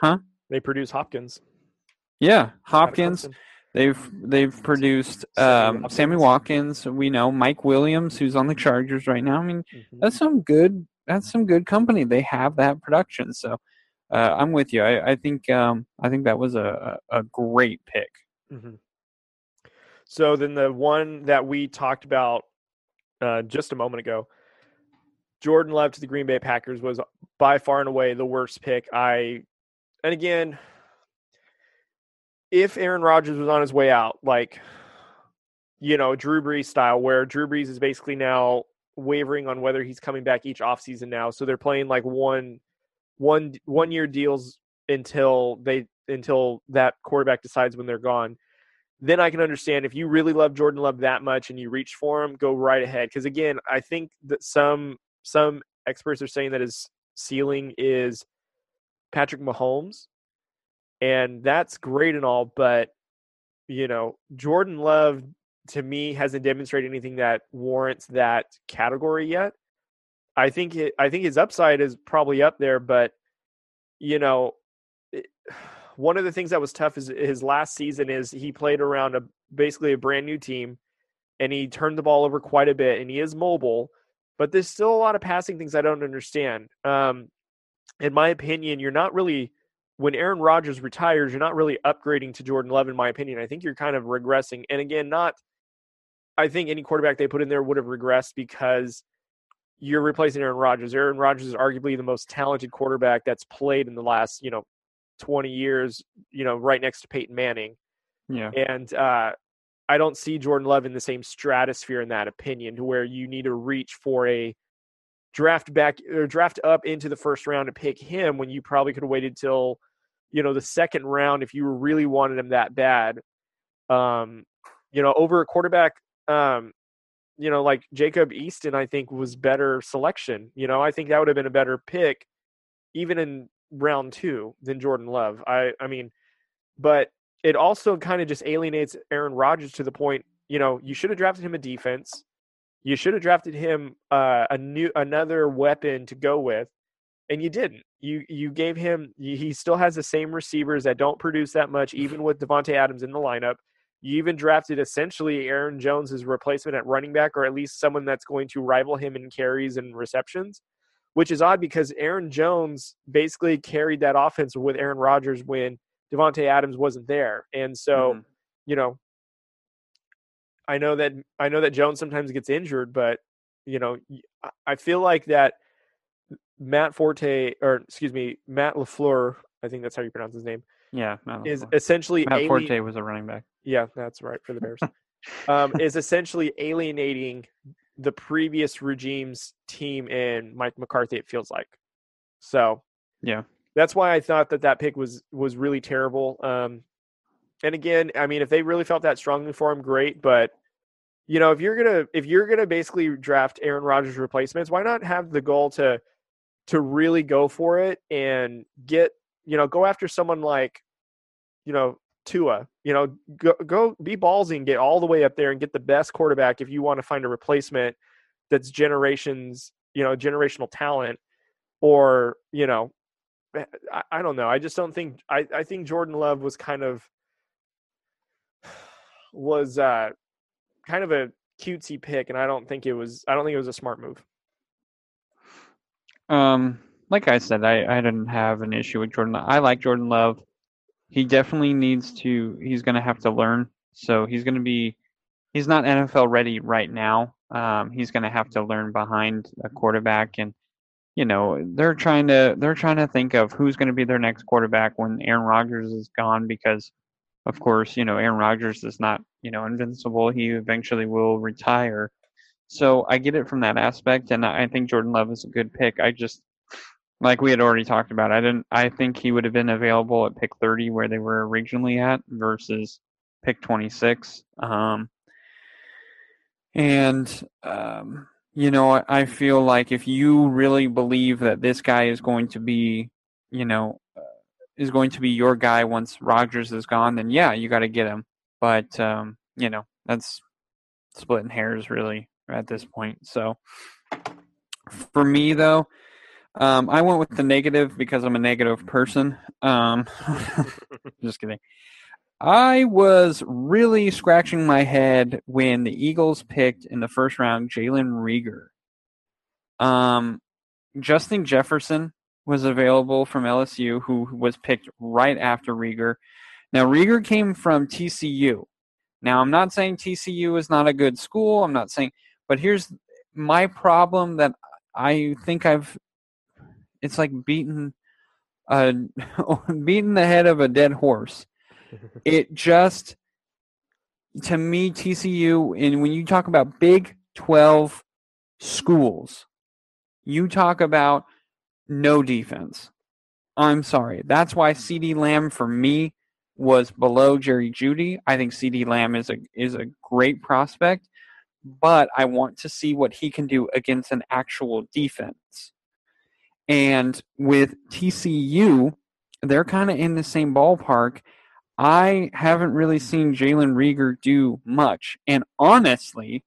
Very They produce Hopkins. yeah Hopkins. They've they've produced Sammy um, Sammy Watkins. We know Mike Williams, who's on the Chargers right now. I mean, Mhm. that's some good. That's some good company. They have that production. So uh, I'm with you. I, I think um, I think that was a, a great pick. Mhm. So then the one that we talked about uh, just a moment ago, Jordan Love to the Green Bay Packers was by far and away the worst pick. I, and again, if Aaron Rodgers was on his way out, like, you know, Drew Brees style, where Drew Brees is basically now wavering on whether he's coming back each offseason now. So they're playing like one, one, one year deals until they, until that quarterback decides when they're gone then I can understand if you really love Jordan Love that much and you reach for him, go right ahead. Because again, I think that some some experts are saying that his ceiling is Patrick Mahomes, and that's great and all, but you know Jordan Love to me hasn't demonstrated anything that warrants that category yet. I think it, I think his upside is probably up there, but you know. It, [sighs] one of the things that was tough is his last season is he played around a basically a brand new team and he turned the ball over quite a bit and he is mobile but there's still a lot of passing things i don't understand um, in my opinion you're not really when Aaron Rodgers retires, you're not really upgrading to Jordan Love, in my opinion. I think you're kind of regressing. And again, not I think any quarterback they put in there would have regressed because you're replacing Aaron Rodgers. Aaron Rodgers is arguably the most talented quarterback that's played in the last, you know, 20 years, you know, right next to Peyton Manning. Yeah. And uh, I don't see Jordan Love in the same stratosphere in that opinion to where you need to reach for a draft back or draft up into the first round to pick him when you probably could have waited till, you know, the second round if you really wanted him that bad. Um, you know, over a quarterback um, you know, like Jacob Eason, I think was better selection. You know, I think that would have been a better pick, even in round two than Jordan Love. I, I mean, but it also kind of just alienates Aaron Rodgers to the point. You know, you should have drafted him a defense. You should have drafted him uh, a new another weapon to go with, and you didn't. You you gave him. He still has the same receivers that don't produce that much, even with Davante Adams in the lineup. You even drafted essentially Aaron Jones' replacement at running back, or at least someone that's going to rival him in carries and receptions, which is odd because Aaron Jones basically carried that offense with Aaron Rodgers when Davante Adams wasn't there. And so, mm-hmm. you know, I know that I know that Jones sometimes gets injured, but you know, I feel like that Matt Forte or excuse me, Matt LaFleur, I think that's how you pronounce his name. Yeah, is essentially Matt alien- Forte was a running back. Yeah, that's right for the Bears. [laughs] um, is essentially alienating the previous regime's team and Mike McCarthy. It feels like so. Yeah, that's why I thought that that pick was was really terrible. Um, and again, I mean, if they really felt that strongly for him, great. But you know, if you're gonna if you're gonna basically draft Aaron Rodgers replacements, why not have the goal to to really go for it and get you know go after someone like you know Tua. You know, go go be ballsy and get all the way up there and get the best quarterback if you want to find a replacement that's generations, you know, generational talent, or you know, eh, I, I don't know. I just don't think I I think Jordan Love was kind of was uh kind of a cutesy pick, and I don't think it was. I don't think it was a smart move. Um, like I said, I I didn't have an issue with Jordan. I like Jordan Love he definitely needs to. He's going to have to learn. So he's going to be. He's not NFL ready right now. Um, he's going to have to learn behind a quarterback, and you know they're trying to they're trying to think of who's going to be their next quarterback when Aaron Rodgers is gone because, of course, you know Aaron Rodgers is not you know invincible. He eventually will retire. So I get it from that aspect, and I think Jordan Love is a good pick. I just like we had already talked about, I didn't. I think he would have been available at pick 30 where they were originally at versus pick 26. Um, and um, you know, I feel like if you really believe that this guy is going to be, you know, is going to be your guy once Rodgers is gone, then yeah, you got to get him. But um, you know, that's splitting hairs really at this point. So for me though um, I went with the negative because I'm a negative person. Um, [laughs] just kidding. I was really scratching my head when the Eagles picked in the first round Jalen Reagor. Um, Justin Jefferson was available from LSU, who was picked right after Reagor. Now, Reagor came from TCU. Now, I'm not saying TCU is not a good school. I'm not saying, but here's my problem that I think I've it's like beating uh [laughs] beating the head of a dead horse. [laughs] it just to me TCU and when you talk about Big 12 schools, you talk about no defense. I'm sorry. That's why CeeDee Lamb for me was below Jerry Jeudy. I think CeeDee Lamb is a is a great prospect, but I want to see what he can do against an actual defense. And with TCU, they're kind of in the same ballpark. I haven't really seen Jalen Reagor do much. And honestly,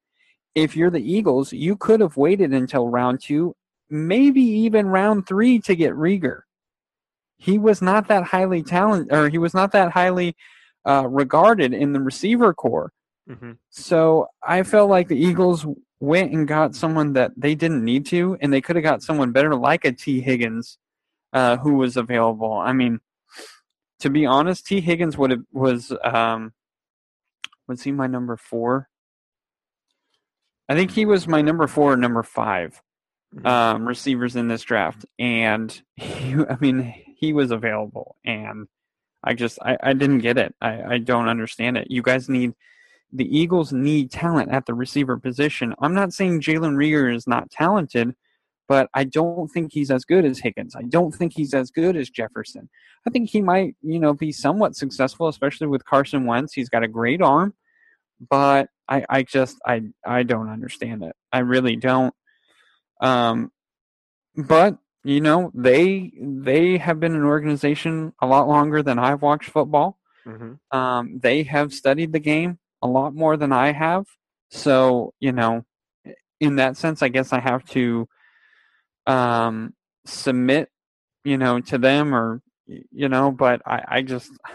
if you're the Eagles, you could have waited until round two, maybe even round three to get Reagor. He was not that highly talented, or he was not that highly uh, regarded in the receiver corps. Mm-hmm. So I felt like the Eagles went and got someone that they didn't need to, and they could have got someone better, like a Tee Higgins, uh, who was available. I mean, to be honest, Tee Higgins would have was um, was he my number four? I think he was my number four, number 5 Mhm. Um, receivers in this draft, and he, [laughs] I mean, he was available, and I just I, I didn't get it. I, I don't understand it. You guys need the Eagles need talent at the receiver position. I'm not saying Jalen Reagor is not talented, but I don't think he's as good as Higgins. I don't think he's as good as Jefferson. I think he might, you know, be somewhat successful, especially with Carson Wentz. He's got a great arm, but I, I just I I don't understand it. I really don't. Um, but you know they they have been an organization a lot longer than I've watched football. Mhm. Um, they have studied the game a lot more than I have. So, you know, in that sense, I guess I have to um, submit, you know, to them or, you know, but I, I just, [sighs]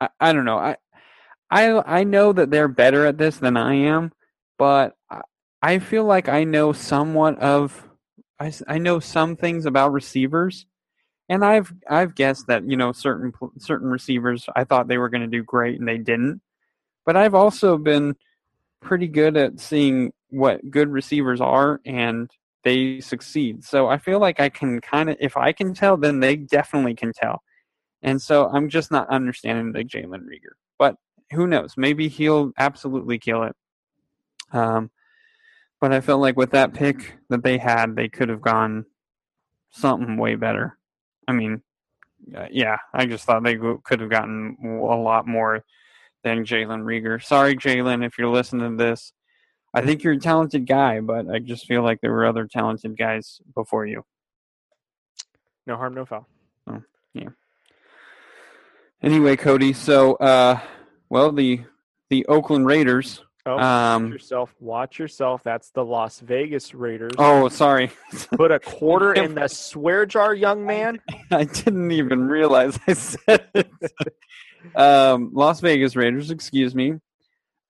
I, I don't know. I, I, I know that they're better at this than I am, but I, feel like I know somewhat of, I, I know some things about receivers and I've I've guessed that you know certain certain receivers I thought they were going to do great and they didn't, but I've also been pretty good at seeing what good receivers are and they succeed. So I feel like I can kind of if I can tell, then they definitely can tell, and so I'm just not understanding the Jalen Reagor. But who knows? Maybe he'll absolutely kill it. Um, but I felt like with that pick that they had, they could have gone something way better. I mean, uh, yeah, I just thought they could have gotten a lot more than Jalen Reagor. Sorry, Jalen, if you're listening to this. I think you're a talented guy, but I just feel like there were other talented guys before you. No harm, no foul. Yeah. Anyway, Cody, so uh, well, the the Oakland Raiders. Oh, watch Um, yourself. Watch yourself. That's the Las Vegas Raiders. oh, sorry, [laughs] Put a quarter in the [laughs] swear jar, young man. I didn't even realize I said it. [laughs] um, Las Vegas Raiders, excuse me.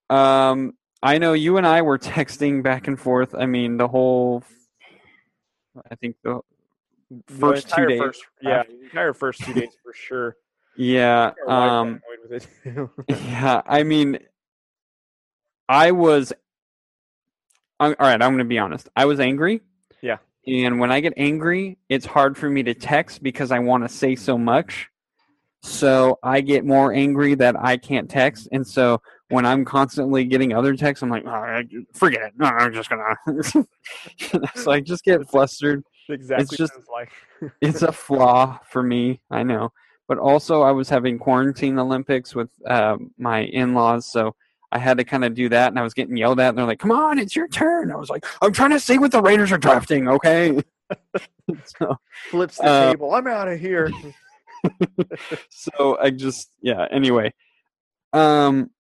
Um, I know you and I were texting back and forth. I mean, the whole, I think the The first two days. first- yeah, the entire first two days for sure. Yeah. Our wife got Um, yeah. I mean, I was. I'm, all right, I'm going to be honest. I was angry. Yeah. And when I get angry, it's hard for me to text because I want to say so much. So I get more angry that I can't text. And so when I'm constantly getting other texts, I'm like, oh, forget it. No, I'm just going [laughs] to. so I just get flustered. exactly It's just- like. [laughs] It's a flaw for me. I know. But also, I was having quarantine Olympics with um, my in laws. So I had to kind of do that. And I was getting yelled at. And they're like, come on, it's your turn. I was like, I'm trying to see what the Raiders are drafting. Okay. [laughs] so, Flips the Uh, table. I'm out of here. [laughs] so I just yeah. Anyway, um,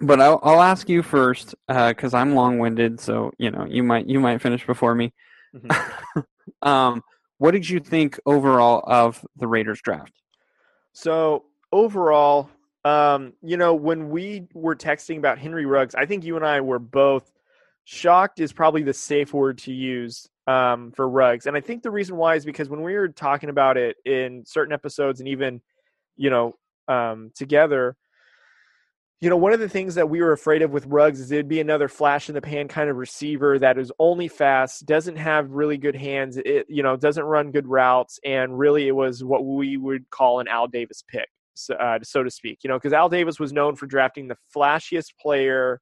but I'll I'll ask you first because I'm long winded. So you know you might you might finish before me. [laughs] um, what did you think overall of the Raiders draft? So overall, um, you know, when we were texting about Henry Ruggs, I think you and I were both shocked is probably the safe word to use um, for Ruggs. And I think the reason why is because when we were talking about it in certain episodes and even, you know, um, together, you know, one of the things that we were afraid of with Ruggs is it'd be another flash in the pan kind of receiver that is only fast, doesn't have really good hands, it you know, doesn't run good routes, and really it was what we would call an Al Davis pick, so, uh, so to speak. You know, because Al Davis was known for drafting the flashiest player,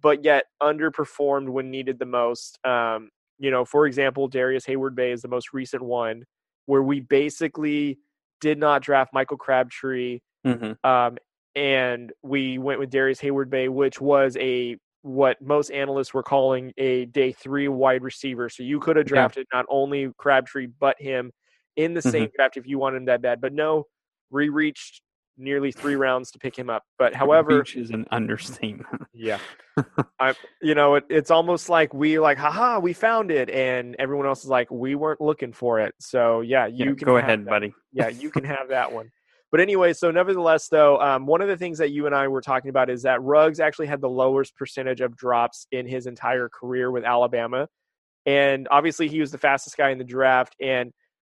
but yet underperformed when needed the most. Um, you know, for example, Darrius Heyward-Bey is the most recent one where we basically did not draft Michael Crabtree Mm-hmm. um, and we went with Darrius Heyward-Bey, which was a what most analysts were calling a day three wide receiver. So you could have Yeah. drafted not only Crabtree but him in the same draft if you wanted him that bad. But no, we reached nearly three rounds to pick him up. But [laughs] however, Beach is an understatement. yeah, [laughs] I you know it, it's almost like we like haha we found it, and everyone else is like we weren't looking for it. So yeah, you Yeah, can go ahead, that buddy. yeah, you can [laughs] have that one. But anyway, so nevertheless, though, um, one of the things that you and I were talking about is that Ruggs actually had the lowest percentage of drops in his entire career with Alabama, and obviously he was the fastest guy in the draft. And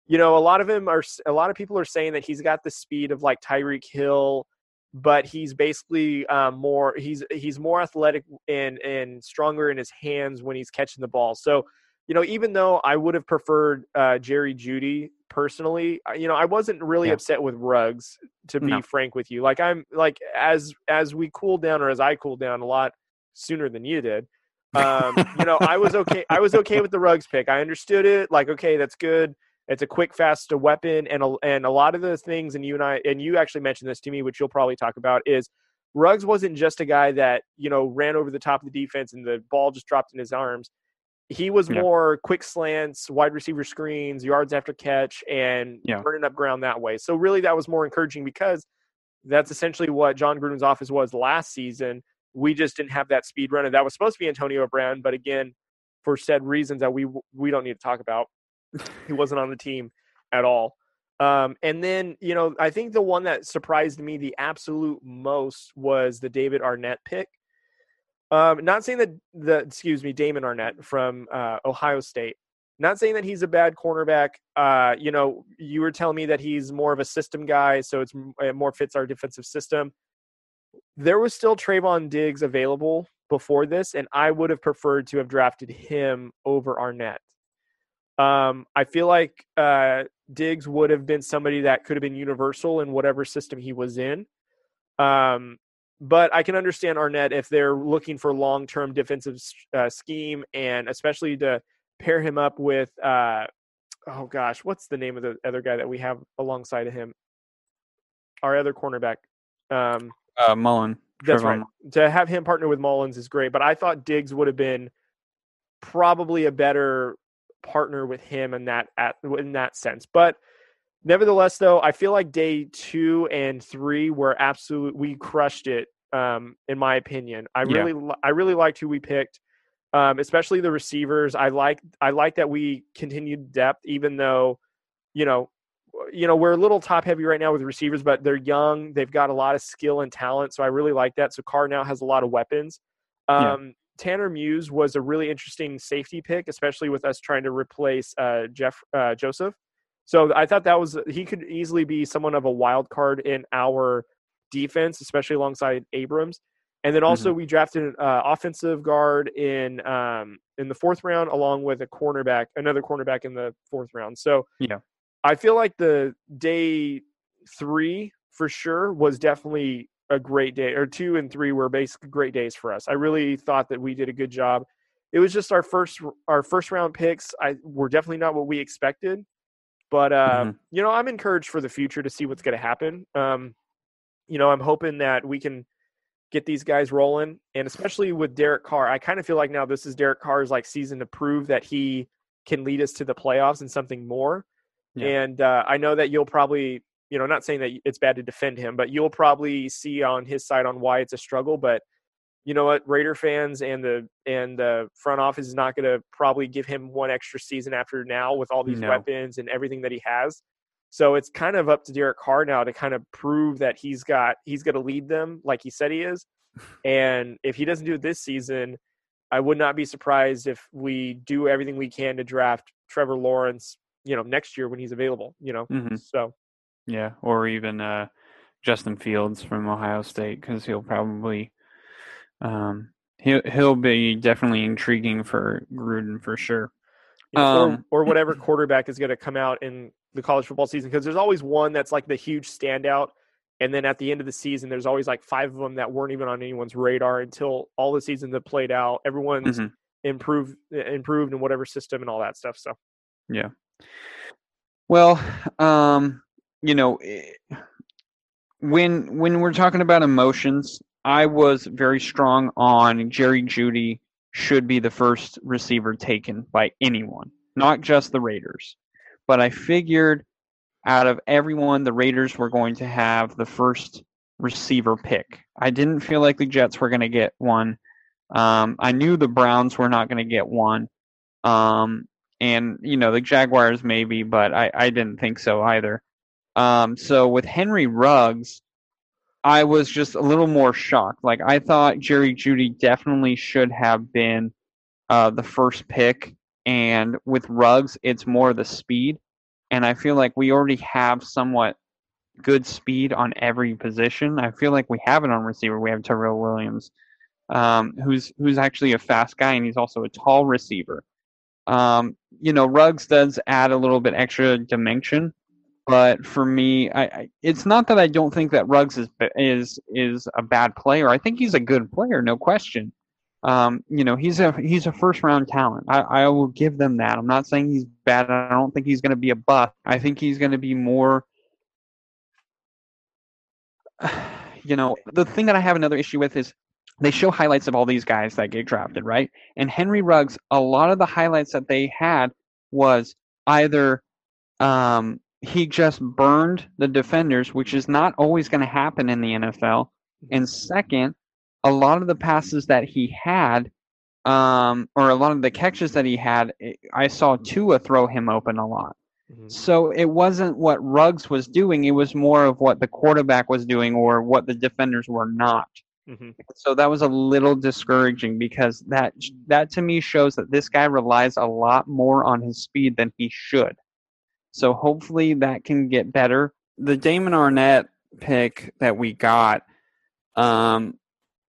you know, a lot of him are a lot of people are saying that he's got the speed of like Tyreek Hill, but he's basically um, more he's he's more athletic and and stronger in his hands when he's catching the ball. So, you know, even though I would have preferred uh, Jerry Jeudy personally, you know, I wasn't really yeah. upset with Ruggs to be no. frank with you. Like I'm like as as we cooled down or as I cooled down a lot sooner than you did. Um, you know, I was okay. I was okay with the Ruggs pick. I understood it. Like, okay, that's good it's a quick, fast weapon, and a, and a lot of the things, and you and I, and you actually mentioned this to me, which you'll probably talk about, is Ruggs wasn't just a guy that you know ran over the top of the defense and the ball just dropped in his arms. He was yeah. more quick slants, wide receiver screens, yards after catch, and yeah. burning up ground that way. So really, that was more encouraging because that's essentially what Jon Gruden's office was last season. We just didn't have that speed runner. That was supposed to be Antonio Brown, but again, for said reasons that we we don't need to talk about, [laughs] he wasn't on the team at all. Um, and then, you know, I think the one that surprised me the absolute most was the David Arnett pick. Um, not saying that the excuse me, Damon Arnette from uh, Ohio State. Not saying that he's a bad cornerback. Uh, you know, you were telling me that he's more of a system guy, so it's it more fits our defensive system. There was still Trevon Diggs available before this, and I would have preferred to have drafted him over Arnette. Um, I feel like uh, Diggs would have been somebody that could have been universal in whatever system he was in. Um, but I can understand Arnette if they're looking for long term defensive uh, scheme and especially to pair him up with, uh, oh gosh, what's the name of the other guy that we have alongside of him? Our other cornerback. Um, uh, Mullen. That's Trevon. right. To have him partner with Mullins is great, but I thought Diggs would have been probably a better partner with him in that at, in that sense. But nevertheless, though, I feel like day two and three were absolute. We crushed it, um, in my opinion. I really, yeah. I really liked who we picked, um, especially the receivers. I like, I like that we continued depth, even though, you know, you know we're a little top heavy right now with receivers, but they're young. They've got a lot of skill and talent, so I really like that. So Carr now has a lot of weapons. Um, Tanner Muse was a really interesting safety pick, especially with us trying to replace uh, Jeff uh, Joseph. So I thought that was he could easily be someone of a wild card in our defense, especially alongside Abrams. And then also mm-hmm. we drafted an uh, offensive guard in um, in the fourth round, along with a cornerback, another cornerback in the fourth round. So yeah, I feel like the day three for sure was definitely a great day, or two and three were basically great days for us. I really thought that we did a good job. It was just our first our first round picks. I were definitely not what we expected, but uh, mm-hmm. you know I'm encouraged for the future to see what's going to happen. Um, you know I'm hoping that we can get these guys rolling, and especially with Derek Carr, I kind of feel like now this is Derek Carr's like season to prove that he can lead us to the playoffs and something more. Yeah. And uh, I know that you'll probably you know, not saying that it's bad to defend him, but you'll probably see on his side on why it's a struggle. But you know what, Raider fans and the and the front office is not going to probably give him one extra season after now with all these no. weapons and everything that he has. So it's kind of up to Derek Carr now to kind of prove that he's got he's going to lead them like he said he is. [laughs] And if he doesn't do it this season, I would not be surprised if we do everything we can to draft Trevor Lawrence, you know, next year when he's available. You know, mm-hmm. so yeah, or even uh, Justin Fields from Ohio State because he'll probably um, he'll he'll be definitely intriguing for Gruden for sure. Yeah, um, or, or whatever [laughs] quarterback is going to come out in the college football season because there's always one that's like the huge standout, and then at the end of the season, there's always like five of them that weren't even on anyone's radar until all the seasons have played out. Everyone's mm-hmm. improved improved in whatever system and all that stuff. So, yeah. Well, um, you know, eh, when when we're talking about emotions, I was very strong on Jerry Jeudy should be the first receiver taken by anyone, not just the Raiders. But I figured out of everyone, the Raiders were going to have the first receiver pick. I didn't feel like the Jets were going to get one. Um, I knew the Browns were not going to get one. Um, and, you know, the Jaguars maybe, but I, I didn't think so either. Um, so with Henry Ruggs, I was just a little more shocked. Like I thought Jerry Jeudy definitely should have been uh, the first pick, and with Ruggs, it's more the speed. and I feel like we already have somewhat good speed on every position. I feel like we have it on receiver. We have Tyrell Williams, um, who's who's actually a fast guy, and he's also a tall receiver. Um, you know, Ruggs does add a little bit extra dimension, but for me, I, I, it's not that I don't think that Ruggs is is is a bad player. I think he's a good player, no question. Um, you know, he's a he's a first round talent. I, I will give them that. I'm not saying he's bad. I don't think he's going to be a bust. I think he's going to be more. [sighs] You know, the thing that I have another issue with is they show highlights of all these guys that get drafted, right? And Henry Ruggs, a lot of the highlights that they had was either um, he just burned the defenders, which is not always going to happen in the NFL. And second, a lot of the passes that he had, um, or a lot of the catches that he had, I saw Tua throw him open a lot. Mm-hmm. So it wasn't what Ruggs was doing; it was more of what the quarterback was doing, or what the defenders were not. Mm-hmm. So that was a little discouraging because that that to me shows that this guy relies a lot more on his speed than he should. So hopefully that can get better. The Damon Arnette pick that we got, um,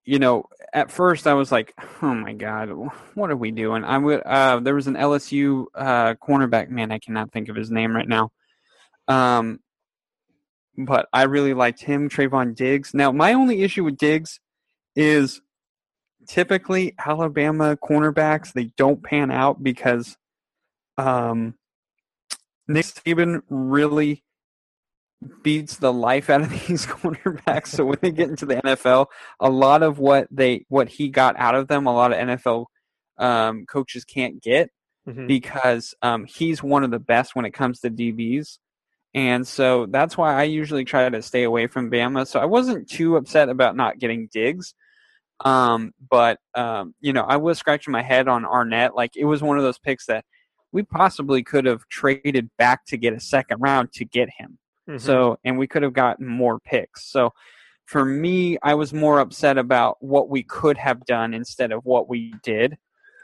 you know, at first I was like, oh my god, what are we doing? I would. Uh, there was an LSU uh, cornerback. Man, I cannot think of his name right now. Um, but I really liked him, Trevon Diggs. Now, my only issue with Diggs is typically Alabama cornerbacks they don't pan out because um, Nick Saban really beats the life out of [laughs] these cornerbacks. So when they get into the NFL, a lot of what they what he got out of them, a lot of NFL um, coaches can't get mm-hmm. because um, he's one of the best when it comes to DBs. And so that's why I usually try to stay away from Bama. So I wasn't too upset about not getting Diggs. Um, but um, you know, I was scratching my head on Arnette. Like it was one of those picks that we possibly could have traded back to get a second round to get him. Mm-hmm. So, and we could have gotten more picks. So, for me, I was more upset about what we could have done instead of what we did.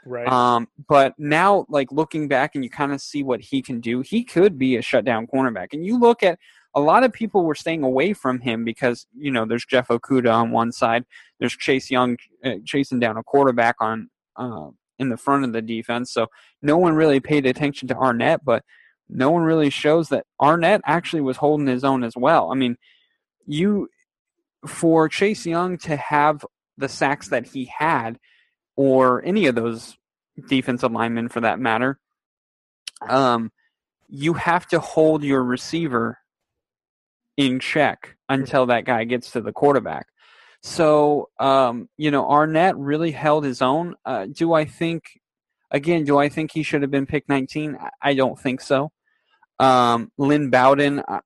Right. Um, but now, like looking back, and you kind of see what he can do. He could be a shutdown cornerback. And you look at a lot of people were staying away from him because you know there's Jeff Okudah on one side, there's Chase Young uh, chasing down a quarterback on uh, in the front of the defense. So no one really paid attention to Arnette, but no one really shows that Arnette actually was holding his own as well. I mean, you for Chase Young to have the sacks that he had, or any of those defensive linemen for that matter, um, you have to hold your receiver in check until that guy gets to the quarterback. So, um, you know, Arnette really held his own. Uh, do I think, again, do I think he should have been picked 19? I don't think so. Um, Lynn Bowden, uh,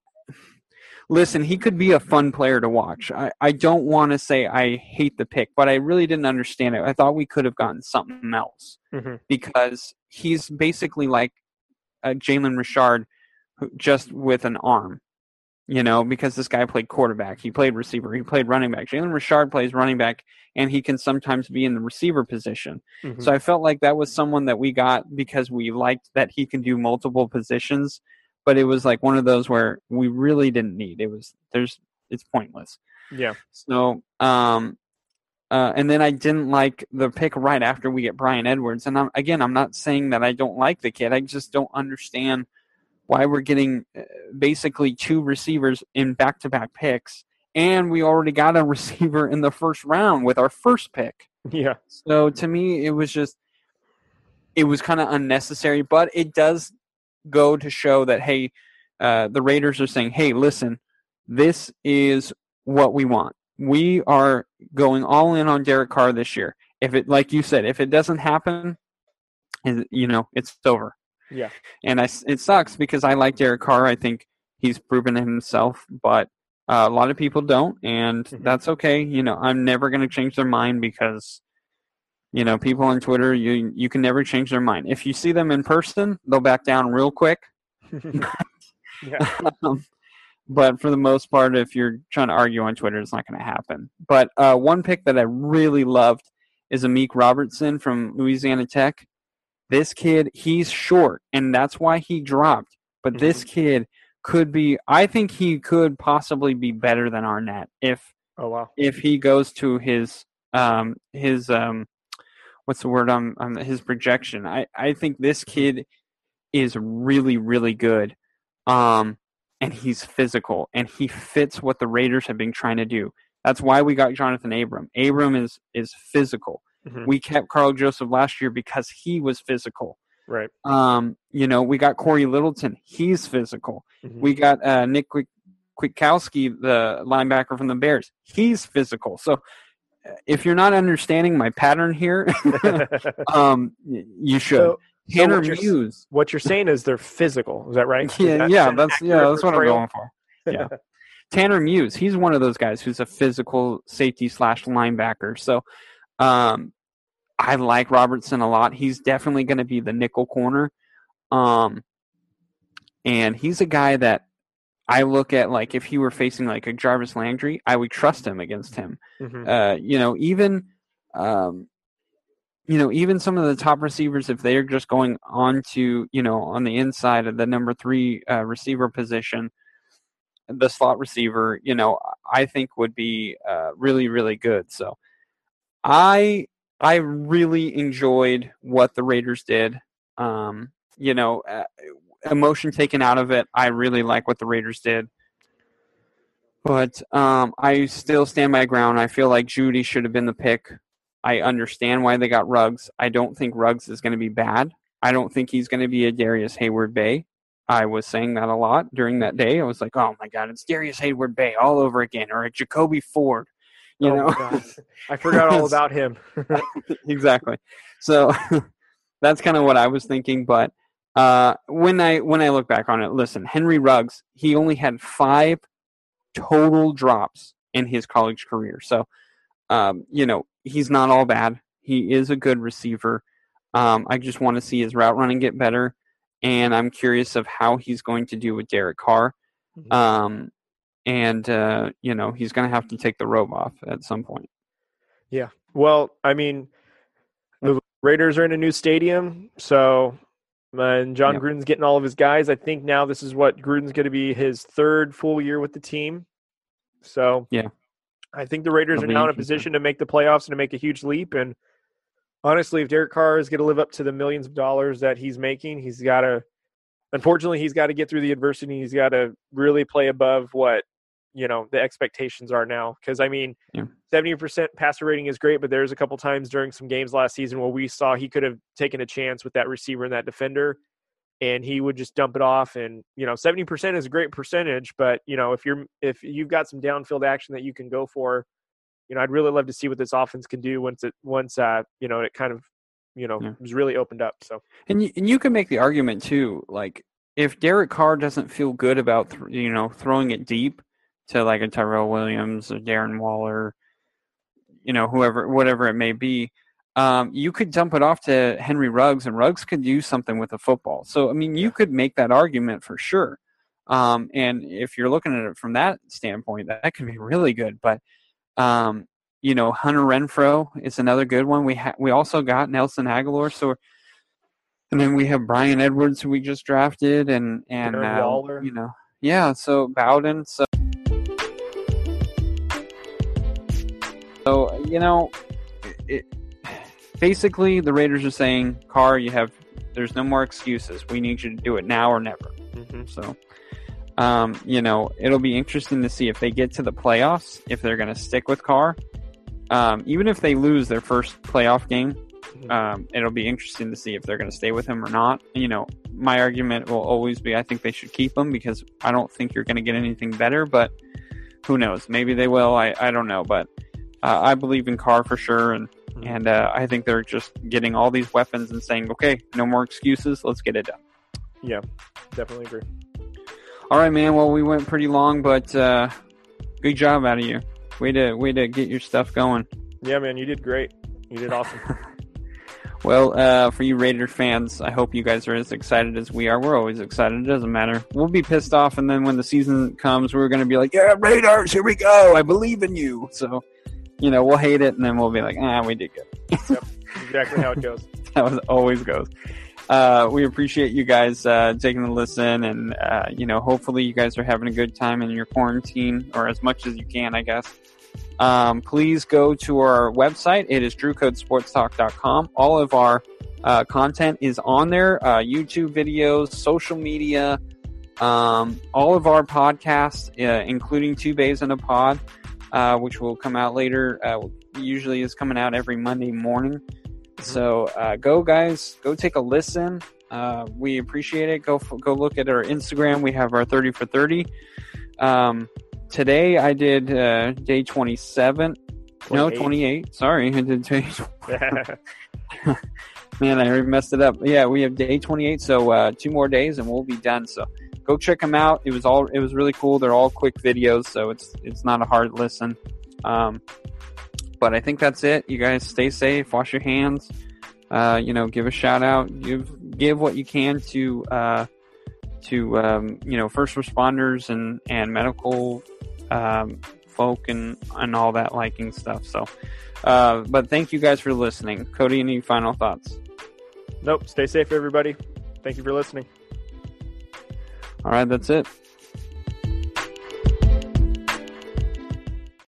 listen, he could be a fun player to watch. I, I don't want to say I hate the pick, but I really didn't understand it. I thought we could have gotten something else mm-hmm. because he's basically like Jalen Richard, just with an arm you know, because this guy played quarterback, he played receiver, he played running back. Jalen Richard plays running back, and he can sometimes be in the receiver position. Mm-hmm. So I felt like that was someone that we got because we liked that he can do multiple positions, but it was like one of those where we really didn't need. It was there's it's pointless. Yeah. So um, uh, and then I didn't like the pick right after we get Bryan Edwards. And I'm, again, I'm not saying that I don't like the kid. I just don't understand why we're getting uh, basically two receivers in back to back picks. And we already got a [laughs] receiver in the first round with our first pick. Yeah. So to me, it was just, it was kind of unnecessary, but it does go to show that, hey, uh, the Raiders are saying, hey, listen, this is what we want. We are going all in on Derek Carr this year. If it, like you said, if it doesn't happen, you know, it's over. Yeah. And I, it sucks because I like Derek Carr. I think he's proven himself, but uh, a lot of people don't, and mm-hmm. that's okay. You know, I'm never going to change their mind because, you know, people on Twitter, you you can never change their mind. If you see them in person, they'll back down real quick. [laughs] [laughs] yeah. [laughs] um, but for the most part, if you're trying to argue on Twitter, it's not going to happen. But uh, one pick that I really loved is Amik Robertson from Louisiana Tech. This kid, he's short, and that's why he dropped. but this kid could be. I think he could possibly be better than Arnette if Oh wow. if he goes to his um his um what's the word on, on his projection. I I think this kid is really really good. Um and he's physical and he fits what the Raiders have been trying to do. That's why we got Jonathan Abram. Abram is is physical. Mhm. We kept Karl Joseph last year because he was physical. Right. Um, you know, we got Cory Littleton. He's physical. Mhm. We got uh, Nick Kwiat- Kwiatkowski, the linebacker from the Bears. He's physical. So uh, if you're not understanding my pattern here, [laughs] [laughs] um, you should. so, so Tanner what you're Muse. what you're saying is they're physical. Is that right? [laughs] Yeah, that yeah, that's yeah, that's what I'm going for. Yeah. Tanner Muse, he's one of those guys who's a physical safety slash linebacker. So um I like Robertson a lot. He's definitely gonna be the nickel corner. Um and he's a guy that I look at like if he were facing like a Jarvis Landry, I would trust him against him Mhm. uh, you know, even um, you know, even some of the top receivers, if they're just going on to, you know, on the inside of the number three uh, receiver position, the slot receiver, you know, I think would be uh, really, really good. So, I I really enjoyed what the Raiders did. Um, you know, uh, emotion taken out of it. I really like what the Raiders did. But um, I still stand my ground. I feel like Jeudy should have been the pick. I understand why they got Ruggs. I don't think Ruggs is going to be bad. I don't think he's going to be a Darrius Heyward-Bey. I was saying that a lot during that day. I was like, "Oh my God, it's Darrius Heyward-Bey all over again," or a Jacoby Ford. You Oh know. I forgot all [laughs] about him. [laughs] exactly. So [laughs] that's kind of what I was thinking. But uh, when I when I look back on it, listen, Henry Ruggs, he only had five total drops in his college career. So um, you know he's not all bad. He is a good receiver. Um, I just want to see his route running get better, and I'm curious of how he's going to do with Derek Carr. Mhm. Um, and uh, you know he's going to have to take the robe off at some point. Yeah. Well, I mean, the Raiders are in a new stadium, so and Jon Yep. Gruden's getting all of his guys. I think now this is what Gruden's going to be his third full year with the team. So Yeah. I think the Raiders It'll are now in a position to make the playoffs and to make a huge leap. And honestly, if Derek Carr is going to live up to the millions of dollars that he's making, he's got to. Unfortunately, he's got to get through the adversity. He's got to really play above what you know the expectations are now. Because I mean, Yeah. seventy percent passer rating is great, but there's a couple times during some games last season where we saw he could have taken a chance with that receiver and that defender, and he would just dump it off. And you know, seventy percent is a great percentage, but you know, if you're if you've got some downfield action that you can go for, you know, I'd really love to see what this offense can do once it once uh you know it kind of you know Yeah. was really opened up. So And you, and you can make the argument too, like if Derek Carr doesn't feel good about th- you know throwing it deep to like a Tyrell Williams or Darren Waller, you know whoever whatever it may be, um, you could dump it off to Henry Ruggs and Ruggs could do something with the football. So I mean, you could make that argument for sure. Um, and if you're looking at it from that standpoint, that, that could be really good. But um, you know, Hunter Renfrow is another good one. We ha- we also got Nelson Agholor, so and then we have Bryan Edwards, who we just drafted, and and uh, you know, yeah. So Bowden. So so you know, it, basically the Raiders are saying, Carr, you have there's no more excuses. We need you to do it now or never. mhm. So, um, you know, it'll be interesting to see if they get to the playoffs, if they're going to stick with Carr. Um, even if they lose their first playoff game, Mhm. um, it'll be interesting to see if they're going to stay with him or not. You know, my argument will always be I think they should keep him because I don't think you're going to get anything better, but who knows? Maybe they will. I, I don't know. But uh, I believe in Carr for sure. And, Mhm. and uh, I think they're just getting all these weapons and saying, okay, no more excuses. Let's get it done. yeah, definitely agree. All right, man. Well, we went pretty long, but uh, good job out of you. Way to way to get your stuff going. Yeah, man, you did great. You did awesome. [laughs] Well, uh, for you Raider fans, I hope you guys are as excited as we are. We're always excited. It doesn't matter. We'll be pissed off, and then when the season comes, we're going to be like, "Yeah, Raiders, here we go. I believe in you." So, you know, we'll hate it, and then we'll be like, "Ah, we did good." exactly how it [laughs] goes. that was always goes. uh, we appreciate you guys uh, taking the listen, and uh, you know, hopefully, you guys are having a good time in your quarantine, or as much as you can, I guess. Um, please go to our website. It is drewcodesportstalk.com. All of our uh, content is on there: uh, YouTube videos, social media, um, all of our podcasts, uh, including Two Bays and a Pod, uh, which will come out later. Uh, usually is coming out every Monday morning. So uh, go, guys, go take a listen. Uh, we appreciate it. Go go look at our Instagram. We have our thirty for thirty. Um, today I did uh, day twenty seven. No, 28. 28. Sorry, I did day [laughs] [laughs] [laughs] Man, I already messed it up. Yeah, we have day 28, so uh, two more days and we'll be done. So go check them out. It was all it was really cool. They're all quick videos, so it's it's not a hard listen. Um, but I think that's it. You guys stay safe, wash your hands. Uh, you know, give a shout out, give give what you can to uh, to um, you know first responders and and medical um, folk and and all that liking stuff. So, uh, but thank you guys for listening. Cody, any final thoughts? nope. Stay safe, everybody. Thank you for listening. All right, that's it.